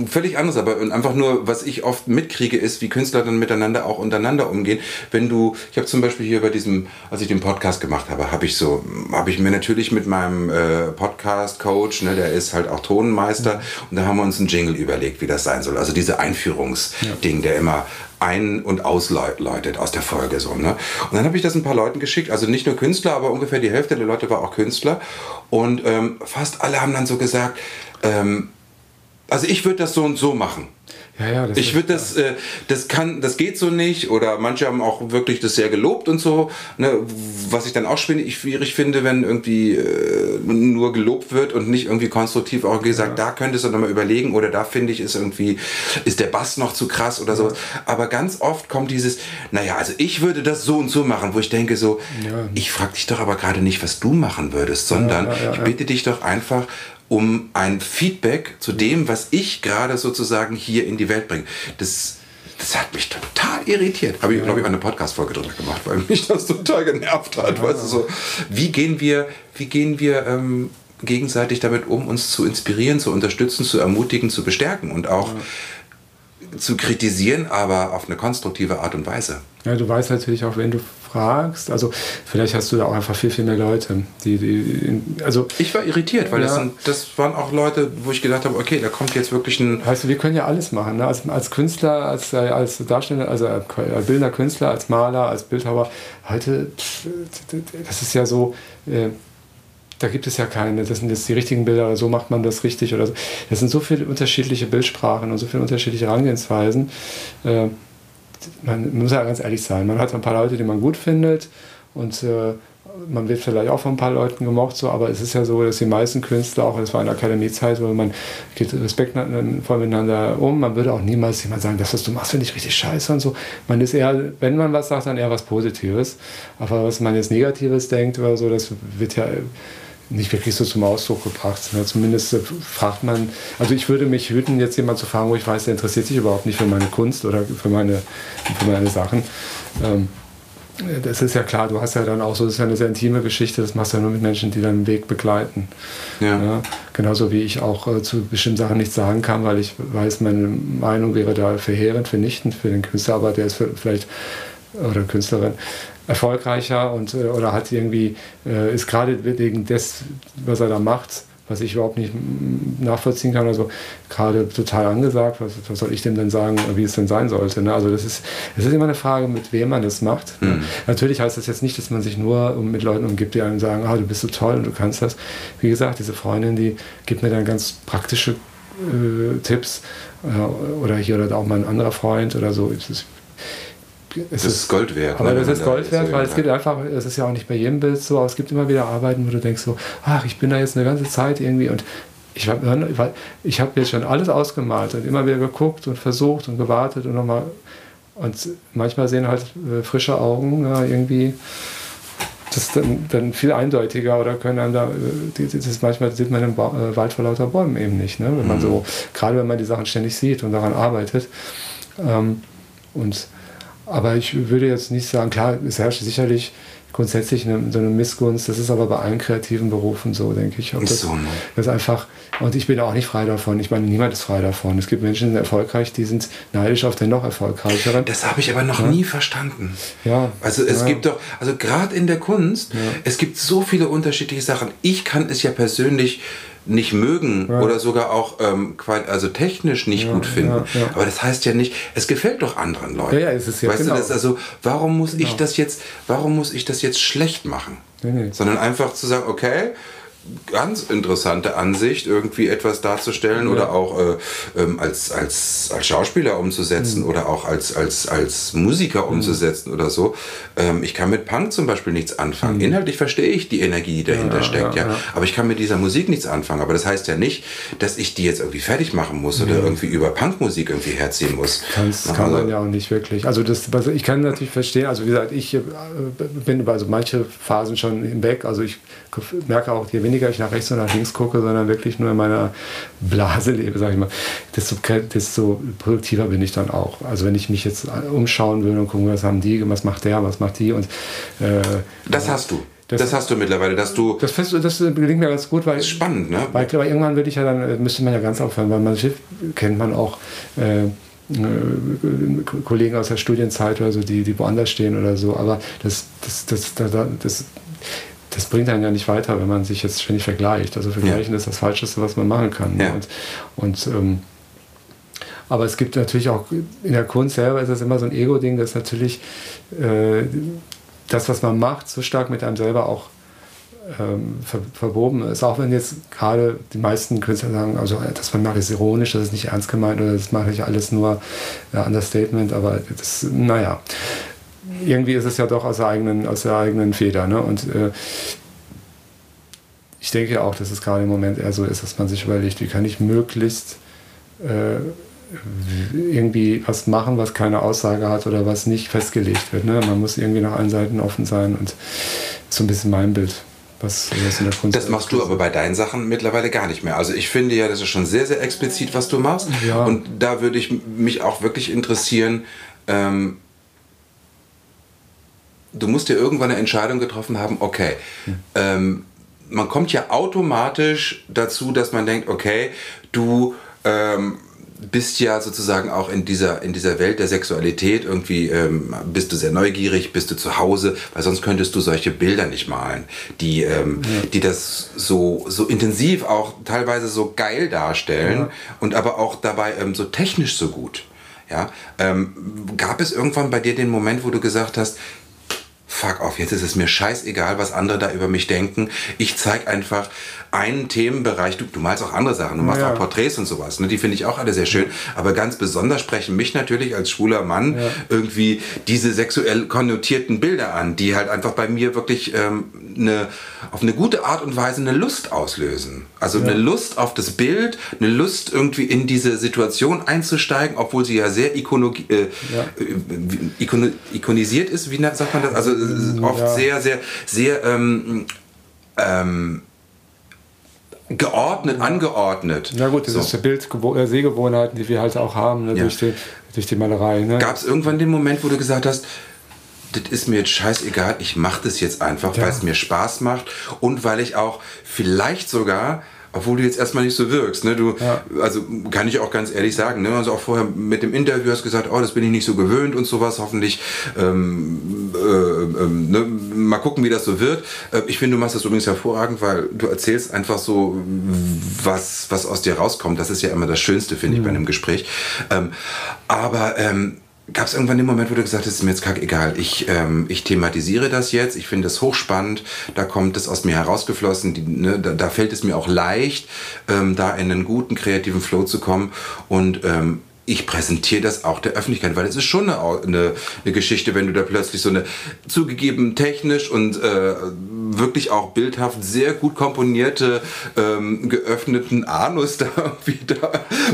völlig anderes, aber einfach nur, was ich oft mitkriege, ist, wie Künstler dann miteinander auch untereinander umgehen. Wenn du, ich habe zum Beispiel hier bei diesem, als ich den Podcast gemacht habe, habe ich so, habe ich mir natürlich mit meinem äh, Podcast-Coach, ne, der ist halt auch Tonmeister, mhm. und da haben wir uns einen Jingle überlegt, wie das sein soll. Also diese Einführungsding, ja. der immer ein- und ausläutet aus der Folge. So, ne? Und dann habe ich das ein paar Leuten geschickt, also nicht nur Künstler, aber ungefähr die Hälfte der Leute war auch Künstler. Und ähm, fast alle haben dann so gesagt, ähm, also ich würde das so und so machen. Ja, ja, ich würde das, äh, das kann, das geht so nicht. Oder manche haben auch wirklich das sehr gelobt und so. Ne? Was ich dann auch schwierig finde, wenn irgendwie äh, nur gelobt wird und nicht irgendwie konstruktiv auch gesagt, ja. da könntest du nochmal überlegen oder da finde ich ist irgendwie, ist der Bass noch zu krass oder sowas. Aber ganz oft kommt dieses, naja, also ich würde das so und so machen, wo ich denke so, ich frage dich doch aber gerade nicht, was du machen würdest, sondern ich bitte dich doch einfach, um ein Feedback zu dem, was ich gerade sozusagen hier in die Welt bringe. Das, das hat mich total irritiert. Habe ich, ja. glaube ich, eine Podcast-Folge drüber gemacht, weil mich das total genervt hat. Ja. Weißt du, so, wie gehen wir, wie gehen wir ähm, gegenseitig damit um, uns zu inspirieren, zu unterstützen, zu ermutigen, zu bestärken und auch ja. zu kritisieren, aber auf eine konstruktive Art und Weise. Ja, du weißt natürlich auch, wenn du fragst. Also vielleicht hast du da auch einfach viel, viel mehr Leute, die, die also ich war irritiert, weil ja, das, sind, das waren auch Leute, wo ich gedacht habe, okay, da kommt jetzt wirklich ein. Weißt du, wir können ja alles machen. Ne? Als, als Künstler, als, als Darsteller, also als bildender Künstler, als Maler, als Bildhauer, heute, das ist ja so. Äh, da gibt es ja keine, das sind jetzt die richtigen Bilder oder so macht man das richtig oder so. Das sind so viele unterschiedliche Bildsprachen und so viele unterschiedliche Herangehensweisen. Äh, man muss ja ganz ehrlich sein, man hat ein paar Leute, die man gut findet und äh, man wird vielleicht auch von ein paar Leuten gemocht, so, aber es ist ja so, dass die meisten Künstler, auch das war in der Akademiezeit, wo man geht respektvoll miteinander um, man würde auch niemals jemand sagen, das, was du machst, finde ich richtig scheiße und so. Man ist eher, wenn man was sagt, dann eher was Positives. Aber was man jetzt Negatives denkt oder so, das wird ja nicht wirklich so zum Ausdruck gebracht. Ja, zumindest äh, fragt man, also ich würde mich hüten, jetzt jemand zu fragen, wo ich weiß, der interessiert sich überhaupt nicht für meine Kunst oder für meine, für meine Sachen. Ähm, das ist ja klar, du hast ja dann auch so, das ist ja eine sehr intime Geschichte, das machst du ja nur mit Menschen, die deinen Weg begleiten. Ja. ja genauso wie ich auch äh, zu bestimmten Sachen nichts sagen kann, weil ich weiß, meine Meinung wäre da verheerend, vernichtend für den Künstler, aber der ist vielleicht, oder Künstlerin, erfolgreicher und äh, oder hat irgendwie äh, ist gerade wegen des, was er da macht, was ich überhaupt nicht nachvollziehen kann, also gerade total angesagt. Was, was, soll ich dem denn sagen, wie es denn sein sollte? Ne? Also das ist, das ist immer eine Frage, mit wem man das macht. Mhm. Natürlich heißt das jetzt nicht, dass man sich nur mit Leuten umgibt, die einem sagen, ah, du bist so toll und du kannst das. Wie gesagt, diese Freundin, die gibt mir dann ganz praktische äh, Tipps äh, oder hier oder da auch mal ein anderer Freund oder so. Es das ist Gold wert. Aber ne, das ist Gold wert, weil es gibt einfach, es ist ja auch nicht bei jedem Bild so, aber es gibt immer wieder Arbeiten, wo du denkst so, ach, ich bin da jetzt eine ganze Zeit irgendwie und ich habe ich hab jetzt schon alles ausgemalt und immer wieder geguckt und versucht und gewartet und nochmal und manchmal sehen halt äh, frische Augen ja, irgendwie das dann, dann viel eindeutiger oder können einem da, äh, das manchmal sieht man im äh, Wald vor lauter Bäumen eben nicht, ne? wenn man mhm. so, gerade wenn man die Sachen ständig sieht und daran arbeitet ähm, und aber ich würde jetzt nicht sagen, klar, es herrscht sicherlich grundsätzlich eine, so eine Missgunst. Das ist aber bei allen kreativen Berufen so, denke ich. Ob das, so, ne? das einfach, und ich bin auch nicht frei davon. Ich meine, niemand ist frei davon. Es gibt Menschen, die sind erfolgreich, die sind neidisch auf den noch erfolgreicheren. Das habe ich aber noch ja. nie verstanden. Ja. Also es ja. gibt doch, also gerade in der Kunst, ja. es gibt so viele unterschiedliche Sachen. Ich kann es ja persönlich nicht mögen ja. oder sogar auch ähm, also technisch nicht ja, gut finden. Ja, Aber das heißt ja nicht, es gefällt doch anderen Leuten. Ja, ist es ja, weißt genau. du, das also, warum muss genau. ich das jetzt, warum muss ich das jetzt schlecht machen? Nee, nee. Sondern einfach zu sagen, okay, ganz interessante Ansicht, irgendwie etwas darzustellen ja. oder auch äh, ähm, als, als, als Schauspieler umzusetzen mhm. oder auch als, als, als Musiker mhm. umzusetzen oder so. Ähm, ich kann mit Punk zum Beispiel nichts anfangen. Mhm. Inhaltlich verstehe ich die Energie, die dahinter ja, steckt, ja, ja, Aber ich kann mit dieser Musik nichts anfangen. Aber das heißt ja nicht, dass ich die jetzt irgendwie fertig machen muss oder irgendwie über Punkmusik irgendwie herziehen muss. Das kann also, man ja auch nicht wirklich. Also das, also ich kann natürlich verstehen, also wie gesagt, ich äh, bin über also manche Phasen schon hinweg. Also ich merke auch, je weniger ich nach rechts und nach links gucke, sondern wirklich nur in meiner Blase lebe, sage ich mal, desto, desto produktiver bin ich dann auch. Also wenn ich mich jetzt umschauen will und gucken, was haben die, was macht der, was macht die und äh, das hast du. Das, das, hast du mittlerweile, dass du. Das, fest, das gelingt mir ganz gut, weil. Das ist spannend, ne? Weil, weil irgendwann würde ich ja dann, müsste man ja ganz aufhören, weil man Schiff kennt man auch. Äh, äh, Kollegen aus der Studienzeit oder so, die, die woanders stehen oder so. Aber das, das, das, das, das das bringt einen ja nicht weiter, wenn man sich jetzt ständig vergleicht. Also vergleichen ja. ist das Falscheste, was man machen kann. Ja. Und, und ähm, aber es gibt natürlich auch in der Kunst selber ist das immer so ein Ego-Ding, dass natürlich äh, das, was man macht, so stark mit einem selber auch ähm, ver verwoben ist. Auch wenn jetzt gerade die meisten Künstler sagen, also das man macht ist ironisch, das ist nicht ernst gemeint oder das mache ich alles nur äh, Understatement, aber das, naja irgendwie ist es ja doch aus der eigenen, aus der eigenen Feder. Ne? Und äh, ich denke auch, dass es gerade im Moment eher so ist, dass man sich überlegt, wie kann ich möglichst äh, irgendwie was machen, was keine Aussage hat oder was nicht festgelegt wird. Ne? Man muss irgendwie nach allen Seiten offen sein und so ein bisschen mein Bild. Was, was in der Kunst das machst du aber bei deinen Sachen mittlerweile gar nicht mehr. Also ich finde ja, das ist schon sehr, sehr explizit, was du machst. Ja. Und da würde ich mich auch wirklich interessieren, ähm, du musst dir irgendwann eine Entscheidung getroffen haben, okay, hm. ähm, man kommt ja automatisch dazu, dass man denkt, okay, du, ähm, bist ja sozusagen auch in dieser, in dieser Welt der Sexualität irgendwie, ähm, bist du sehr neugierig, bist du zu Hause, weil sonst könntest du solche Bilder nicht malen, die, ähm, ja. die das so, so intensiv auch teilweise so geil darstellen ja. und aber auch dabei ähm, so technisch so gut. Ja, ähm, gab es irgendwann bei dir den Moment, wo du gesagt hast, fuck auf, jetzt ist es mir scheißegal, was andere da über mich denken. Ich zeige einfach einen Themenbereich. Du, du malst auch andere Sachen, du machst ja. auch Porträts und sowas. Ne? Die finde ich auch alle sehr schön. Aber ganz besonders sprechen mich natürlich als schwuler Mann ja. irgendwie diese sexuell konnotierten Bilder an, die halt einfach bei mir wirklich ähm, eine, auf eine gute Art und Weise eine Lust auslösen. Also ja. eine Lust auf das Bild, eine Lust irgendwie in diese Situation einzusteigen, obwohl sie ja sehr ikono, äh, äh, ikon ikonisiert ist, wie sagt man das? Also oft ja. sehr, sehr, sehr ähm, ähm, geordnet, angeordnet. Na gut, das so. ist der Bild, äh, Sehgewohnheiten, die wir halt auch haben ne, ja. durch, die, durch die Malerei. Ne? Gab es irgendwann den Moment, wo du gesagt hast, das ist mir jetzt scheißegal, ich mache das jetzt einfach, ja. weil es mir Spaß macht und weil ich auch vielleicht sogar obwohl du jetzt erstmal nicht so wirkst. Ne? Du, ja. Also kann ich auch ganz ehrlich sagen, ne? also auch vorher mit dem Interview hast du gesagt, oh, das bin ich nicht so gewöhnt und sowas, hoffentlich ähm, äh, äh, ne? mal gucken, wie das so wird. Äh, ich finde, du machst das übrigens hervorragend, weil du erzählst einfach so, was, was aus dir rauskommt. Das ist ja immer das Schönste, finde ich, bei mhm. einem Gespräch. Ähm, aber ähm, Gab es irgendwann den Moment, wo du gesagt hast, ist mir jetzt egal, ich, ähm, ich thematisiere das jetzt, ich finde es hochspannend, da kommt es aus mir herausgeflossen, die, ne, da, da, fällt es mir auch leicht, ähm, da in einen guten kreativen Flow zu kommen und ähm, ich präsentiere das auch der Öffentlichkeit, weil es ist schon eine, eine, eine, Geschichte, wenn du da plötzlich so eine zugegeben technisch und äh, wirklich auch bildhaft sehr gut komponierte ähm, geöffneten Anus (laughs) da wieder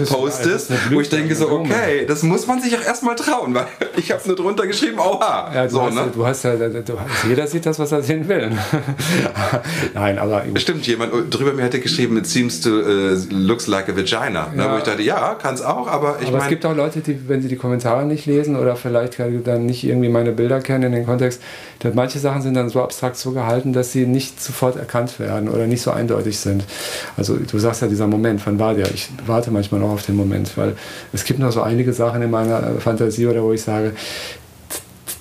postest, wo ich denke so, okay, das muss man sich auch erstmal trauen, weil (laughs) ich habe nur drunter geschrieben, oha. Ja, du, so, hast, ne? du hast ja, du hast, jeder sieht das, was er sehen will. (laughs) Nein, aber stimmt, jemand drüber mir hätte geschrieben, it seems to uh, looks like a vagina, ne? wo ich dachte, ja, kann es auch, aber ich meine es gibt auch Leute, die, wenn sie die Kommentare nicht lesen oder vielleicht dann nicht irgendwie meine Bilder kennen in den Kontext, dass manche Sachen sind dann so abstrakt so gehalten, dass sie nicht sofort erkannt werden oder nicht so eindeutig sind. Also du sagst ja, dieser Moment, wann war der? Ich warte manchmal noch auf den Moment, weil es gibt noch so einige Sachen in meiner Fantasie oder wo ich sage,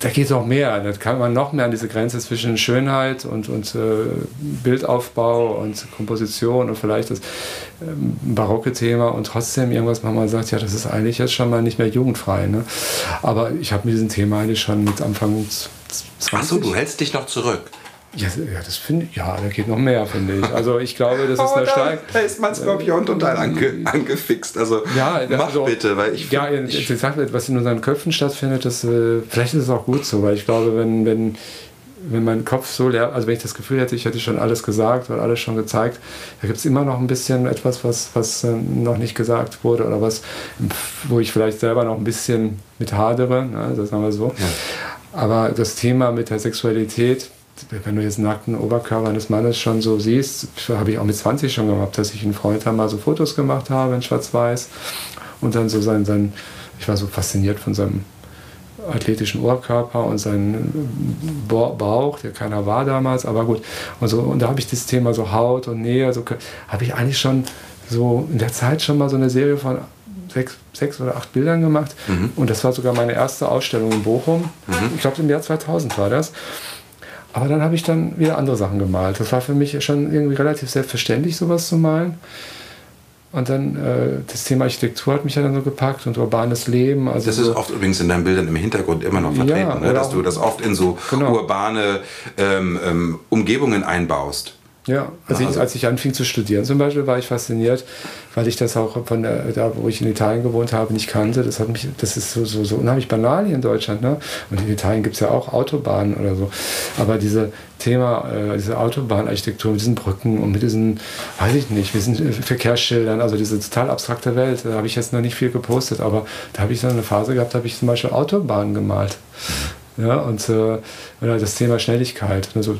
da geht es auch mehr. Da kann man noch mehr an diese Grenze zwischen Schönheit und, und äh, Bildaufbau und Komposition und vielleicht das ähm, barocke Thema und trotzdem irgendwas wo man sagt, ja, das ist eigentlich jetzt schon mal nicht mehr jugendfrei. Ne? Aber ich habe mit diesem Thema eigentlich schon mit Anfang 20. Achso, du hältst dich noch zurück. Ja, das finde ich, ja, da geht noch mehr, finde ich. Also ich glaube, das (laughs) ist oh, eine stark. Da ist mein Skorpion total ange, angefixt. Also ja, mach also, bitte, weil ich. Ja, ich, ich sag, was in unseren Köpfen stattfindet, das, äh, vielleicht ist es auch gut so, weil ich glaube, wenn, wenn, wenn mein Kopf so leer, also wenn ich das Gefühl hätte, ich hätte schon alles gesagt oder alles schon gezeigt, da gibt es immer noch ein bisschen etwas, was, was äh, noch nicht gesagt wurde oder was, wo ich vielleicht selber noch ein bisschen mit hadere, ne, das sagen wir so. Ja. Aber das Thema mit der Sexualität, wenn du jetzt einen nackten Oberkörper eines Mannes schon so siehst, habe ich auch mit 20 schon gehabt, dass ich einen Freund mal so Fotos gemacht habe in Schwarz-Weiß und dann so sein, sein, ich war so fasziniert von seinem athletischen Oberkörper und seinen Bauch, der keiner war damals, aber gut. Und, so, und da habe ich das Thema so Haut und Nähe, so habe ich eigentlich schon so in der Zeit schon mal so eine Serie von sechs, sechs oder acht Bildern gemacht. Mhm. Und das war sogar meine erste Ausstellung in Bochum. Mhm. Ich glaube, im Jahr 2000 war das. Aber dann habe ich dann wieder andere Sachen gemalt. Das war für mich schon irgendwie relativ selbstverständlich, sowas zu malen. Und dann äh, das Thema Architektur hat mich ja dann so gepackt und urbanes Leben. Also das ist oft übrigens in deinen Bildern im Hintergrund immer noch vertreten, ja, ne? dass du das oft in so genau. urbane ähm, ähm, Umgebungen einbaust. Ja, also, ich, als ich anfing zu studieren zum Beispiel, war ich fasziniert, weil ich das auch von der, da, wo ich in Italien gewohnt habe, nicht kannte. Das hat mich, das ist so, so, so unheimlich banal hier in Deutschland. Ne? Und in Italien gibt es ja auch Autobahnen oder so. Aber diese Thema, äh, diese Autobahnarchitektur mit diesen Brücken und mit diesen, weiß ich nicht, mit diesen Verkehrsschildern, also diese total abstrakte Welt, da habe ich jetzt noch nicht viel gepostet, aber da habe ich so eine Phase gehabt, da habe ich zum Beispiel Autobahnen gemalt. Ja, und äh, das Thema Schnelligkeit, also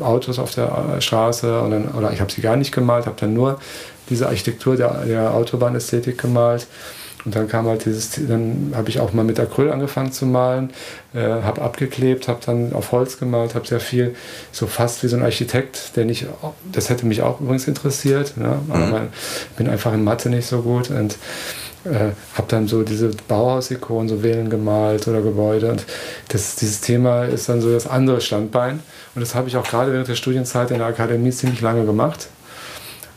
Autos auf der äh, Straße, und dann, oder ich habe sie gar nicht gemalt, habe dann nur diese Architektur der, der Autobahnästhetik gemalt. Und dann kam halt dieses, dann habe ich auch mal mit Acryl angefangen zu malen, äh, habe abgeklebt, habe dann auf Holz gemalt, habe sehr viel, so fast wie so ein Architekt, der nicht, das hätte mich auch übrigens interessiert, ne? aber mhm. ich bin einfach in Mathe nicht so gut und äh, habe dann so diese Bauhaus-Ikonen, so Villen gemalt oder Gebäude. Und das, dieses Thema ist dann so das andere Standbein. Und das habe ich auch gerade während der Studienzeit in der Akademie ziemlich lange gemacht.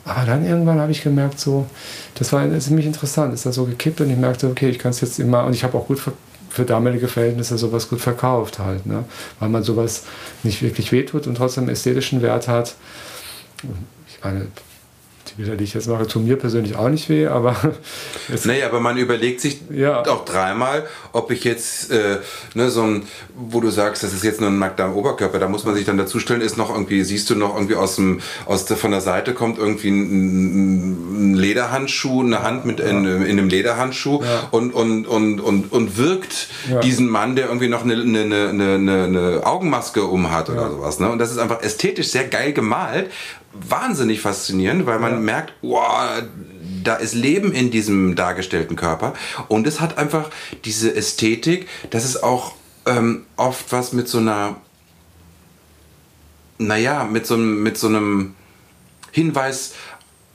Aber dann irgendwann habe ich gemerkt, so, das war ziemlich interessant, ist da so gekippt und ich merkte, okay, ich kann es jetzt immer, und ich habe auch gut für, für damalige Verhältnisse sowas gut verkauft halt, ne? weil man sowas nicht wirklich wehtut und trotzdem ästhetischen Wert hat. Ich meine, die ich jetzt mache, tun mir persönlich auch nicht weh, aber. (laughs) naja, aber man überlegt sich ja. auch dreimal, ob ich jetzt äh, ne, so ein, wo du sagst, das ist jetzt nur ein nackter Oberkörper, da muss man sich dann dazustellen, ist noch irgendwie, siehst du noch irgendwie aus dem, aus der, von der Seite kommt irgendwie ein, ein Lederhandschuh, eine Hand mit in, in einem Lederhandschuh ja. und, und, und, und, und wirkt diesen Mann, der irgendwie noch eine, eine, eine, eine, eine Augenmaske um hat oder sowas. Ne? Und das ist einfach ästhetisch sehr geil gemalt wahnsinnig faszinierend, weil man ja. merkt, wow, da ist Leben in diesem dargestellten Körper und es hat einfach diese Ästhetik, dass es auch ähm, oft was mit so einer, naja, mit so, mit so einem Hinweis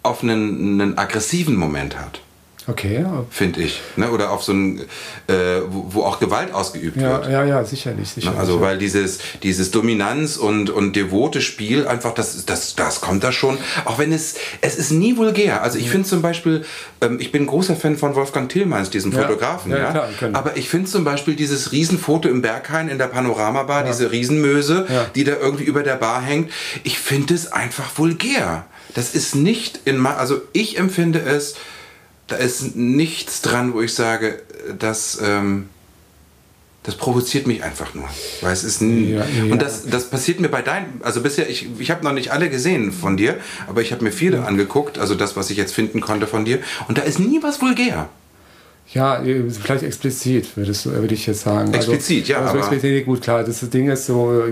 auf einen, einen aggressiven Moment hat. Okay. Finde ich. Ne? Oder auf so ein, äh, wo, wo, auch Gewalt ausgeübt ja, wird. Ja, ja, sicherlich. sicherlich also, weil dieses, dieses Dominanz und, und devote Spiel einfach, das, das, das kommt da schon. Auch wenn es, es ist nie vulgär. Also, ich ja. finde zum Beispiel, ähm, ich bin großer Fan von Wolfgang Tillmanns, diesem ja. Fotografen. Ja, ja? Klar, Aber ich finde zum Beispiel dieses Riesenfoto im Berghain in der Panoramabar, diese Riesenmöse, die da irgendwie über der Bar hängt. Ich finde es einfach vulgär. Das ist nicht in, also ich empfinde es, da ist nichts dran, wo ich sage, dass ähm, das provoziert mich einfach nur. Weil es ist ja, ja. Und das, das passiert mir bei deinen, also bisher, ich, ich habe noch nicht alle gesehen von dir, aber ich habe mir viele angeguckt, also das, was ich jetzt finden konnte von dir. Und da ist nie was vulgär. Ja, vielleicht explizit, würdest, würde ich jetzt sagen. Also, explizit, also, ja. Also explizit, gut, klar. Das Ding ist so,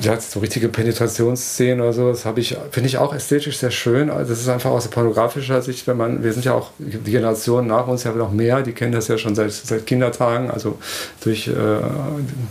ja, so richtige Penetrationsszenen oder sowas habe ich, finde ich auch ästhetisch sehr schön. Das ist einfach aus pornografischer Sicht, wenn man, wir sind ja auch, die Generation nach uns ja noch mehr, die kennen das ja schon seit, seit Kindertagen, also durch, äh,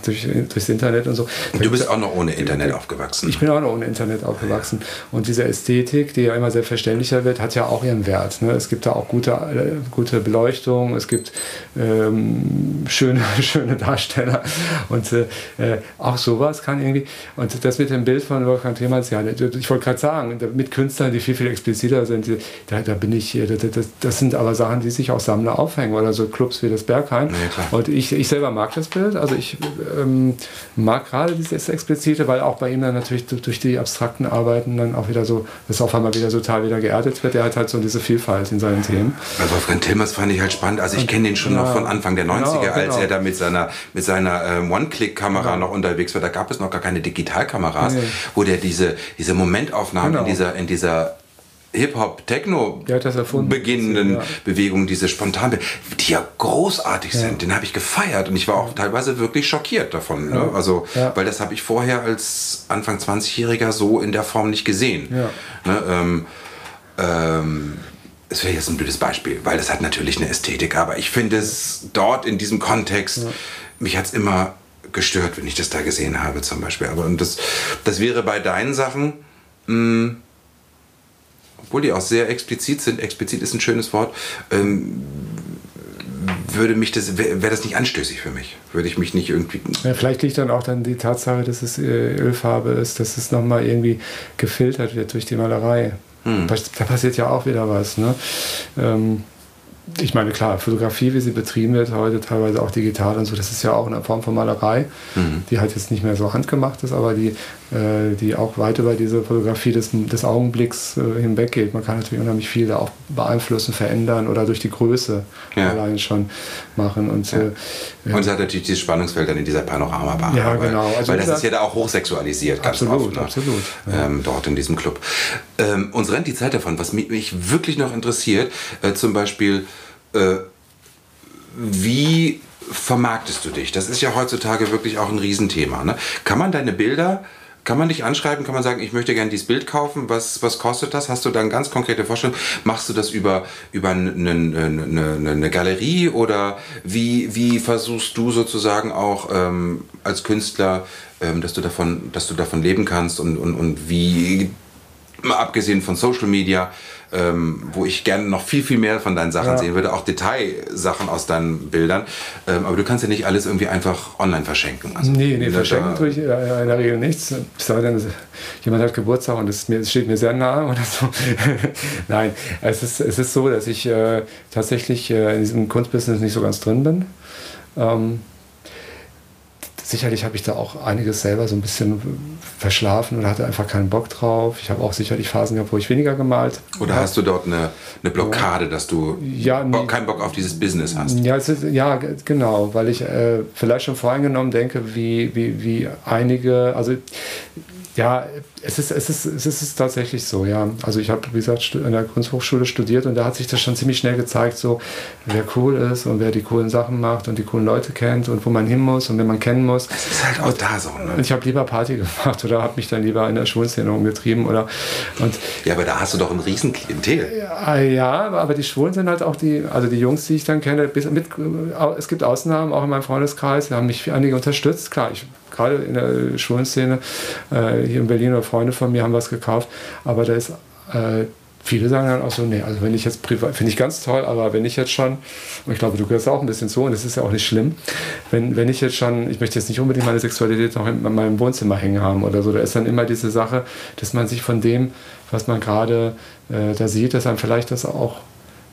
durch, durchs Internet und so. Du bist auch noch ohne Internet aufgewachsen. Ich bin auch noch ohne Internet aufgewachsen. Ja. Und diese Ästhetik, die ja immer sehr verständlicher wird, hat ja auch ihren Wert. Ne? Es gibt da auch gute, äh, gute Beleuchtung, es gibt ähm, schöne, (laughs) schöne Darsteller und äh, äh auch sowas kann irgendwie und das mit dem Bild von Wolfgang Themans, ja, ich wollte gerade sagen, mit Künstlern, die viel, viel expliziter sind, da, da bin ich, das, das, sind aber Sachen, die sich auch Sammler aufhängen oder so Clubs wie das Berghain. Nee, und ich, ich selber mag das Bild, also ich ähm, mag gerade dieses Explizite, weil auch bei ihm dann natürlich durch die abstrakten Arbeiten dann auch wieder so, das auf einmal wieder total wieder geerdet wird. Er hat halt so diese Vielfalt in seinen Themen. Also Wolfgang Tillmans fand ich halt spannend. Also ich kenne den schon ja, noch von Anfang der 90er, genau, als genau. er da mit seiner, mit seiner ähm, One-Click-Kamera ja. noch unterwegs war. Da gab es noch gar keine Digital Digitalkameras, nee. wo der diese, diese Momentaufnahmen genau. in dieser, in dieser Hip-Hop, Techno beginnenden ja. Bewegungen, diese spontan, die ja großartig ja. sind, den habe ich gefeiert und ich war auch teilweise wirklich schockiert davon. Ne? Ja. Ne? Also, weil das habe ich vorher als Anfang 20-Jähriger so in der Form nicht gesehen. Ne? Ähm, ähm, das wäre jetzt ein blödes Beispiel, weil das hat natürlich eine Ästhetik, aber ich finde es dort in diesem Kontext, mich hat es immer gestört, wenn ich das da gesehen habe zum Beispiel. Aber und das, das wäre bei deinen Sachen, mh, hm, obwohl die auch sehr explizit sind, explizit ist ein schönes Wort, ähm, würde mich das, wäre wär das nicht anstößig für mich. Würde ich mich nicht irgendwie. Ja, vielleicht liegt dann auch dann die Tatsache, dass es äh, Ölfarbe ist, dass es nochmal irgendwie gefiltert wird durch die Malerei. Hm. Da passiert ja auch wieder was. Ne? Ähm, ich meine, klar, Fotografie, wie sie betrieben wird, heute teilweise auch digital und so, das ist ja auch eine Form von Malerei, mhm. die halt jetzt nicht mehr so handgemacht ist, aber die, äh, die auch weit über diese Fotografie des, des Augenblicks äh, hinweggeht. Man kann natürlich unheimlich viel da auch beeinflussen, verändern oder durch die Größe ja. allein schon machen. Und, ja. äh, und es hat natürlich dieses Spannungsfeld dann in dieser Panoramabahn. Ja, genau. Also weil das ist ja da auch hochsexualisiert, ganz absolut, oft. Ne? Absolut. Ähm, dort in diesem Club. Ähm, uns rennt die Zeit davon. Was mich wirklich noch interessiert, äh, zum Beispiel, äh, wie vermarktest du dich? Das ist ja heutzutage wirklich auch ein Riesenthema. Ne? Kann man deine Bilder, kann man dich anschreiben, kann man sagen, ich möchte gerne dieses Bild kaufen, was, was kostet das? Hast du da eine ganz konkrete Vorstellung? Machst du das über, über eine, eine, eine Galerie oder wie, wie versuchst du sozusagen auch ähm, als Künstler, ähm, dass, du davon, dass du davon leben kannst und, und, und wie mal abgesehen von Social Media, ähm, wo ich gerne noch viel, viel mehr von deinen Sachen Ja. sehen würde, auch Detailsachen aus deinen Bildern. Ähm, aber du kannst ja nicht alles irgendwie einfach online verschenken. Also, Nee, nee, verschenken tue ich äh, in der Regel nichts. Denn, jemand hat Geburtstag und es steht mir sehr nahe (laughs) oder so. Nein, es ist, es ist so, dass ich äh, tatsächlich äh, in diesem Kunstbusiness nicht so ganz drin bin. Ähm, sicherlich habe ich da auch einiges selber so ein bisschen verschlafen oder hatte einfach keinen Bock drauf. Ich habe auch sicherlich Phasen gehabt, wo ich weniger gemalt Oder hast du dort eine, eine Blockade, dass du Ja. Bock, keinen Bock auf dieses Business hast? Ja, ist, ja, genau, weil ich äh, vielleicht schon voreingenommen denke, wie, wie, wie einige, also ja, es ist, es, ist, es ist tatsächlich so, ja. Also ich habe, wie gesagt, an der Kunsthochschule studiert und da hat sich das schon ziemlich schnell gezeigt, so wer cool ist und wer die coolen Sachen macht und die coolen Leute kennt und wo man hin muss und wen man kennen muss. Das ist halt auch da so. Und Ne? ich habe lieber Party (laughs) gemacht oder habe mich dann lieber in der Schwulenszene umgetrieben oder und Ja, aber da hast du doch ein riesen Klientel. ja, ja, aber die Schwulen sind halt auch die, also die Jungs, die ich dann kenne, bis, mit, es gibt Ausnahmen, auch in meinem Freundeskreis, da haben mich einige unterstützt. Klar, ich, gerade in der schwulen Szene, äh, hier in Berlin oder Freunde von mir haben was gekauft, aber da ist, äh, viele sagen dann auch so, nee, also wenn ich jetzt privat, finde ich ganz toll, aber wenn ich jetzt schon, und ich glaube, du gehörst auch ein bisschen zu, und das ist ja auch nicht schlimm, wenn, wenn ich jetzt schon, ich möchte jetzt nicht unbedingt meine Sexualität noch in meinem Wohnzimmer hängen haben oder so, da ist dann immer diese Sache, dass man sich von dem, was man gerade äh, da sieht, dass einem vielleicht das auch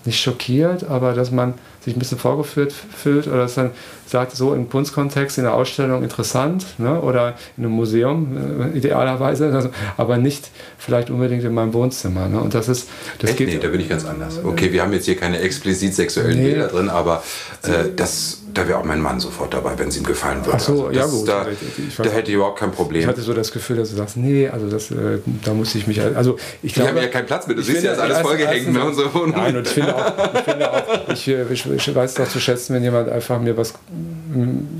nicht schockiert, aber dass man sich ein bisschen vorgeführt fühlt oder dass man sagt, so im Kunstkontext, in der Ausstellung interessant ne? oder in einem Museum äh, idealerweise, also, aber nicht vielleicht unbedingt in meinem Wohnzimmer. Ne? Und das ist, das Echt? Nee, da bin ich ganz anders. Okay, wir haben jetzt hier keine explizit sexuellen Nee. Bilder drin, aber äh, das, da wäre auch mein Mann sofort dabei, wenn es ihm gefallen würde. Ach so, Also ja das, gut, Da, ich- ich weiß da hätte ich überhaupt kein ich Problem. hatte so das Gefühl, dass du sagst, nee, also das, äh, da musste ich mich, also ich Wir glaube, haben ja keinen Platz mehr. Du ich siehst ja, ist alles vollgehängt, ne, erstens- unsere Wohnung. Nein, und ich finde auch, ich, finde auch ich, äh, ich, ich weiß doch zu schätzen, wenn jemand einfach mir was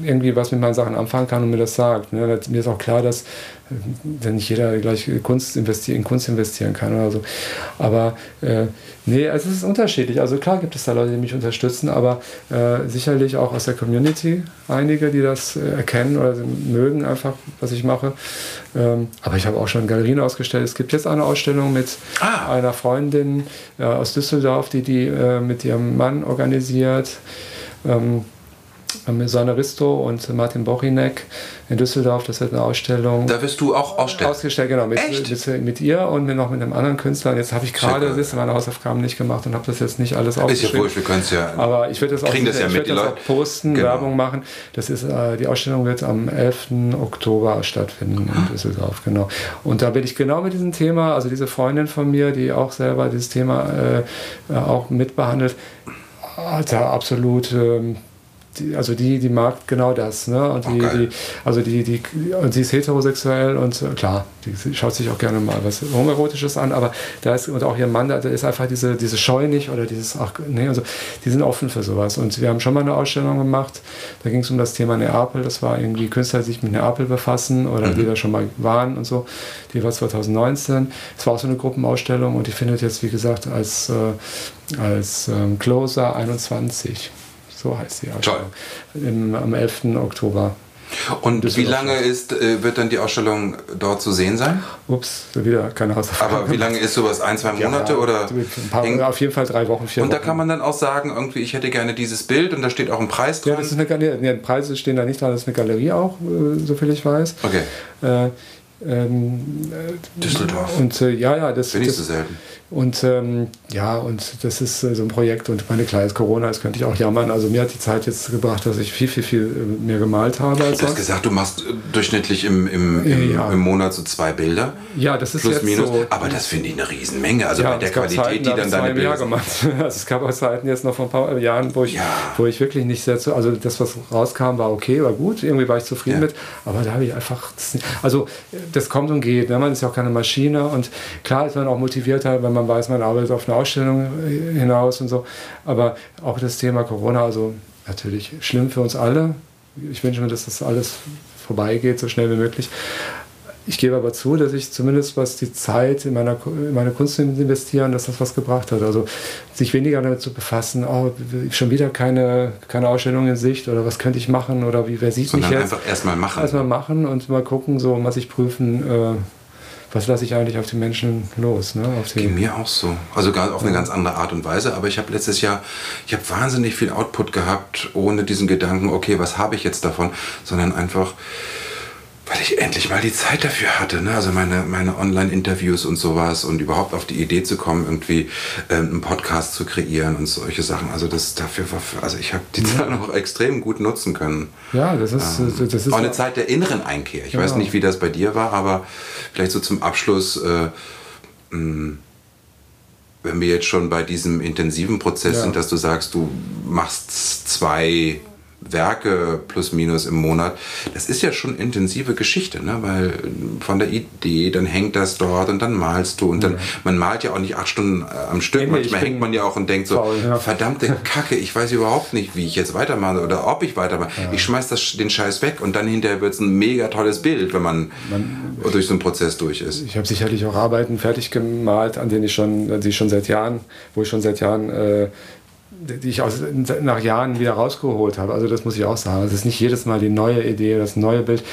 irgendwie was mit meinen Sachen anfangen kann und mir das sagt. Ne? Mir ist auch klar, dass wenn nicht jeder gleich Kunst in Kunst investieren kann oder so. Aber äh, nee, es ist unterschiedlich. Also klar gibt es da Leute, die mich unterstützen, aber äh, sicherlich auch aus der Community einige, die das äh, erkennen oder mögen einfach, was ich mache. Ähm, aber ich habe auch schon Galerien ausgestellt. Es gibt jetzt eine Ausstellung mit Ah. einer Freundin äh, aus Düsseldorf, die die äh, mit ihrem Mann organisiert. Ähm, mit Sonne Risto und Martin Bochinek in Düsseldorf. Das wird eine Ausstellung. Da wirst du auch ausstellen. Ausgestellt, genau, mit, mit, mit ihr und noch mit einem anderen Künstler. Und jetzt habe ich gerade cool. meine Hausaufgaben nicht gemacht und habe das jetzt nicht alles Ist ja aufgeschrieben. wurscht, wir können es ja. Aber ich werde das auch, das ja ich werde das auch posten, Genau. Werbung machen. Das ist, äh, die Ausstellung wird am 11. Oktober stattfinden in Düsseldorf, genau. Und da bin ich genau mit diesem Thema, also diese Freundin von mir, die auch selber dieses Thema äh, äh, auch mitbehandelt, hat da absolut ähm, die, also die, die mag genau das, ne? Und die, geil. die, also die, die, und sie ist heterosexuell und klar, die schaut sich auch gerne mal was Homoerotisches an, aber da ist, und auch ihr Mann, da ist einfach diese, diese Scheu nicht oder dieses, ach, nee, also die sind offen für sowas. Und wir haben schon mal eine Ausstellung gemacht, da ging es um das Thema Neapel, das war irgendwie Künstler, die sich mit Neapel befassen oder die da schon mal waren und so. Die war 2019. Es war auch so eine Gruppenausstellung und die findet jetzt, wie gesagt, als, äh, als ähm, Closer 21. So heißt die Ausstellung. Im, am 11. Oktober. Und wie lange ist, äh, wird dann die Ausstellung dort zu sehen sein? Ups, wieder keine Hausaufgaben. Aber wie lange ist sowas? Ein, zwei Monate Ja, oder? Ein paar, auf jeden Fall drei Wochen, vier und da Wochen. kann man dann auch sagen, irgendwie, ich hätte gerne dieses Bild und da steht auch ein Preis Ja, dran. das ist eine Galerie. Nee, Preise stehen da nicht dran, das ist eine Galerie auch, äh, soviel ich weiß. okay, Äh, ähm, äh, Düsseldorf. Und äh, ja, ja, das, Bin ich das so selten. Und ähm, ja, und das ist äh, so ein Projekt. Und meine klar, jetzt Corona, das könnte ich auch jammern. Also mir hat die Zeit jetzt gebracht, dass ich viel, viel, viel äh, mehr gemalt habe als Du hast gesagt, du machst äh, durchschnittlich im, im, im, Ja. im Monat so zwei Bilder. Ja, das ist Plus, jetzt minus. so. Aber das finde ich eine Riesenmenge. Also ja, bei der Qualität, Zeiten, die da dann deine Bilder Jahr gemacht. (laughs) Also es gab auch Zeiten jetzt noch vor ein paar Jahren, wo ich, Ja. wo ich wirklich nicht sehr zu, also das, was rauskam, war okay, war gut, irgendwie war ich zufrieden mit, aber da habe ich einfach, das, also das kommt und geht, ne? man ist ja auch keine Maschine und klar ist man auch motivierter, wenn man weiß, man arbeitet auf eine Ausstellung hinaus und so, aber auch das Thema Corona, also natürlich schlimm für uns alle. Ich wünsche mir, dass das alles vorbeigeht, so schnell wie möglich. Ich gebe aber zu, dass ich zumindest was die Zeit in, meiner, in meine Kunst zu investieren, dass das was gebracht hat. Also sich weniger damit zu befassen, oh, schon wieder keine, keine Ausstellung in Sicht oder was könnte ich machen oder wie, wer sieht Sondern mich jetzt. einfach erstmal machen. Erstmal machen und mal gucken, so mal sich prüfen, äh, was lasse ich eigentlich auf die Menschen los? Ne? Auf die Ging mir auch so. Also gar auf eine ganz andere Art und Weise. Aber ich habe letztes Jahr, ich habe wahnsinnig viel Output gehabt, ohne diesen Gedanken, okay, was habe ich jetzt davon, sondern einfach, weil ich endlich mal die Zeit dafür hatte. Ne? Also meine, meine Online-Interviews und sowas und überhaupt auf die Idee zu kommen, irgendwie ähm, einen Podcast zu kreieren und solche Sachen. Also das dafür war, für, also ich habe die Zeit auch extrem gut nutzen können. Ja, das ist, Ähm, das ist auch eine Zeit der inneren Einkehr. Ich weiß Genau. nicht, wie das bei dir war, aber vielleicht so zum Abschluss, äh, mh, wenn wir jetzt schon bei diesem intensiven Prozess Ja. sind, dass du sagst, du machst zwei Werke plus minus im Monat, das ist ja schon intensive Geschichte, ne? weil von der Idee, dann hängt das dort und dann malst du und dann, man malt ja auch nicht acht Stunden äh, am Stück, Nee, manchmal hängt man ja auch und denkt so, faul, ja. verdammte (laughs) Kacke, ich weiß überhaupt nicht, wie ich jetzt weitermache oder ob ich weitermache. Ich schmeiß das, den Scheiß weg und dann hinterher wird es ein mega tolles Bild, wenn man, durch so einen Prozess durch ist. Ich habe sicherlich auch Arbeiten fertig gemalt, an denen ich schon, die ich schon seit Jahren, wo ich schon seit Jahren, äh, die ich aus, nach Jahren wieder rausgeholt habe. Also das muss ich auch sagen. Es ist nicht jedes Mal die neue Idee, das neue Bild.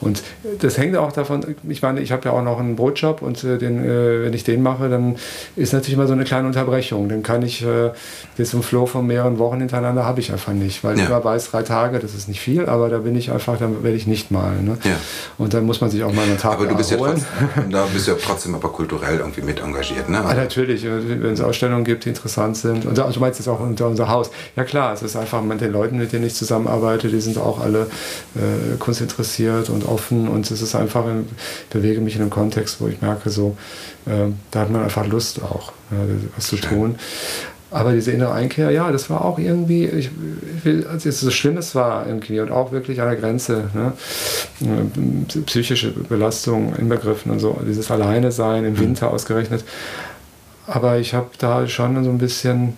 Und das hängt auch davon, ich meine, ich habe ja auch noch einen Brotjob und äh, den, äh, wenn ich den mache, dann ist natürlich immer so eine kleine Unterbrechung. Dann kann ich äh, das im Flow von mehreren Wochen hintereinander habe ich einfach nicht, weil Ja. ich immer weiß, drei Tage, das ist nicht viel, aber da bin ich einfach, dann werde ich nicht malen. Ne? Ja. Und dann muss man sich auch mal einen Tag Aber du bist ja, erholen. trotzdem, da bist du ja trotzdem aber kulturell irgendwie mit engagiert, ne? Ah, natürlich, äh, wenn es Ausstellungen gibt, die interessant sind. Und du meinst jetzt auch unter unser Haus. Ja klar, es ist einfach mit den Leuten, mit denen ich zusammenarbeite, die sind auch alle äh, kunstinteressiert und offen und es ist einfach, ich bewege mich in einem Kontext, wo ich merke, so, äh, da hat man einfach Lust auch, ja, was zu tun. Aber diese innere Einkehr, ja, das war auch irgendwie, ich, ich will, als es so schlimm es war irgendwie und auch wirklich an der Grenze, ne? Äh, psychische Belastung inbegriffen und so, dieses Alleine sein im Winter ausgerechnet. Aber ich habe da schon so ein bisschen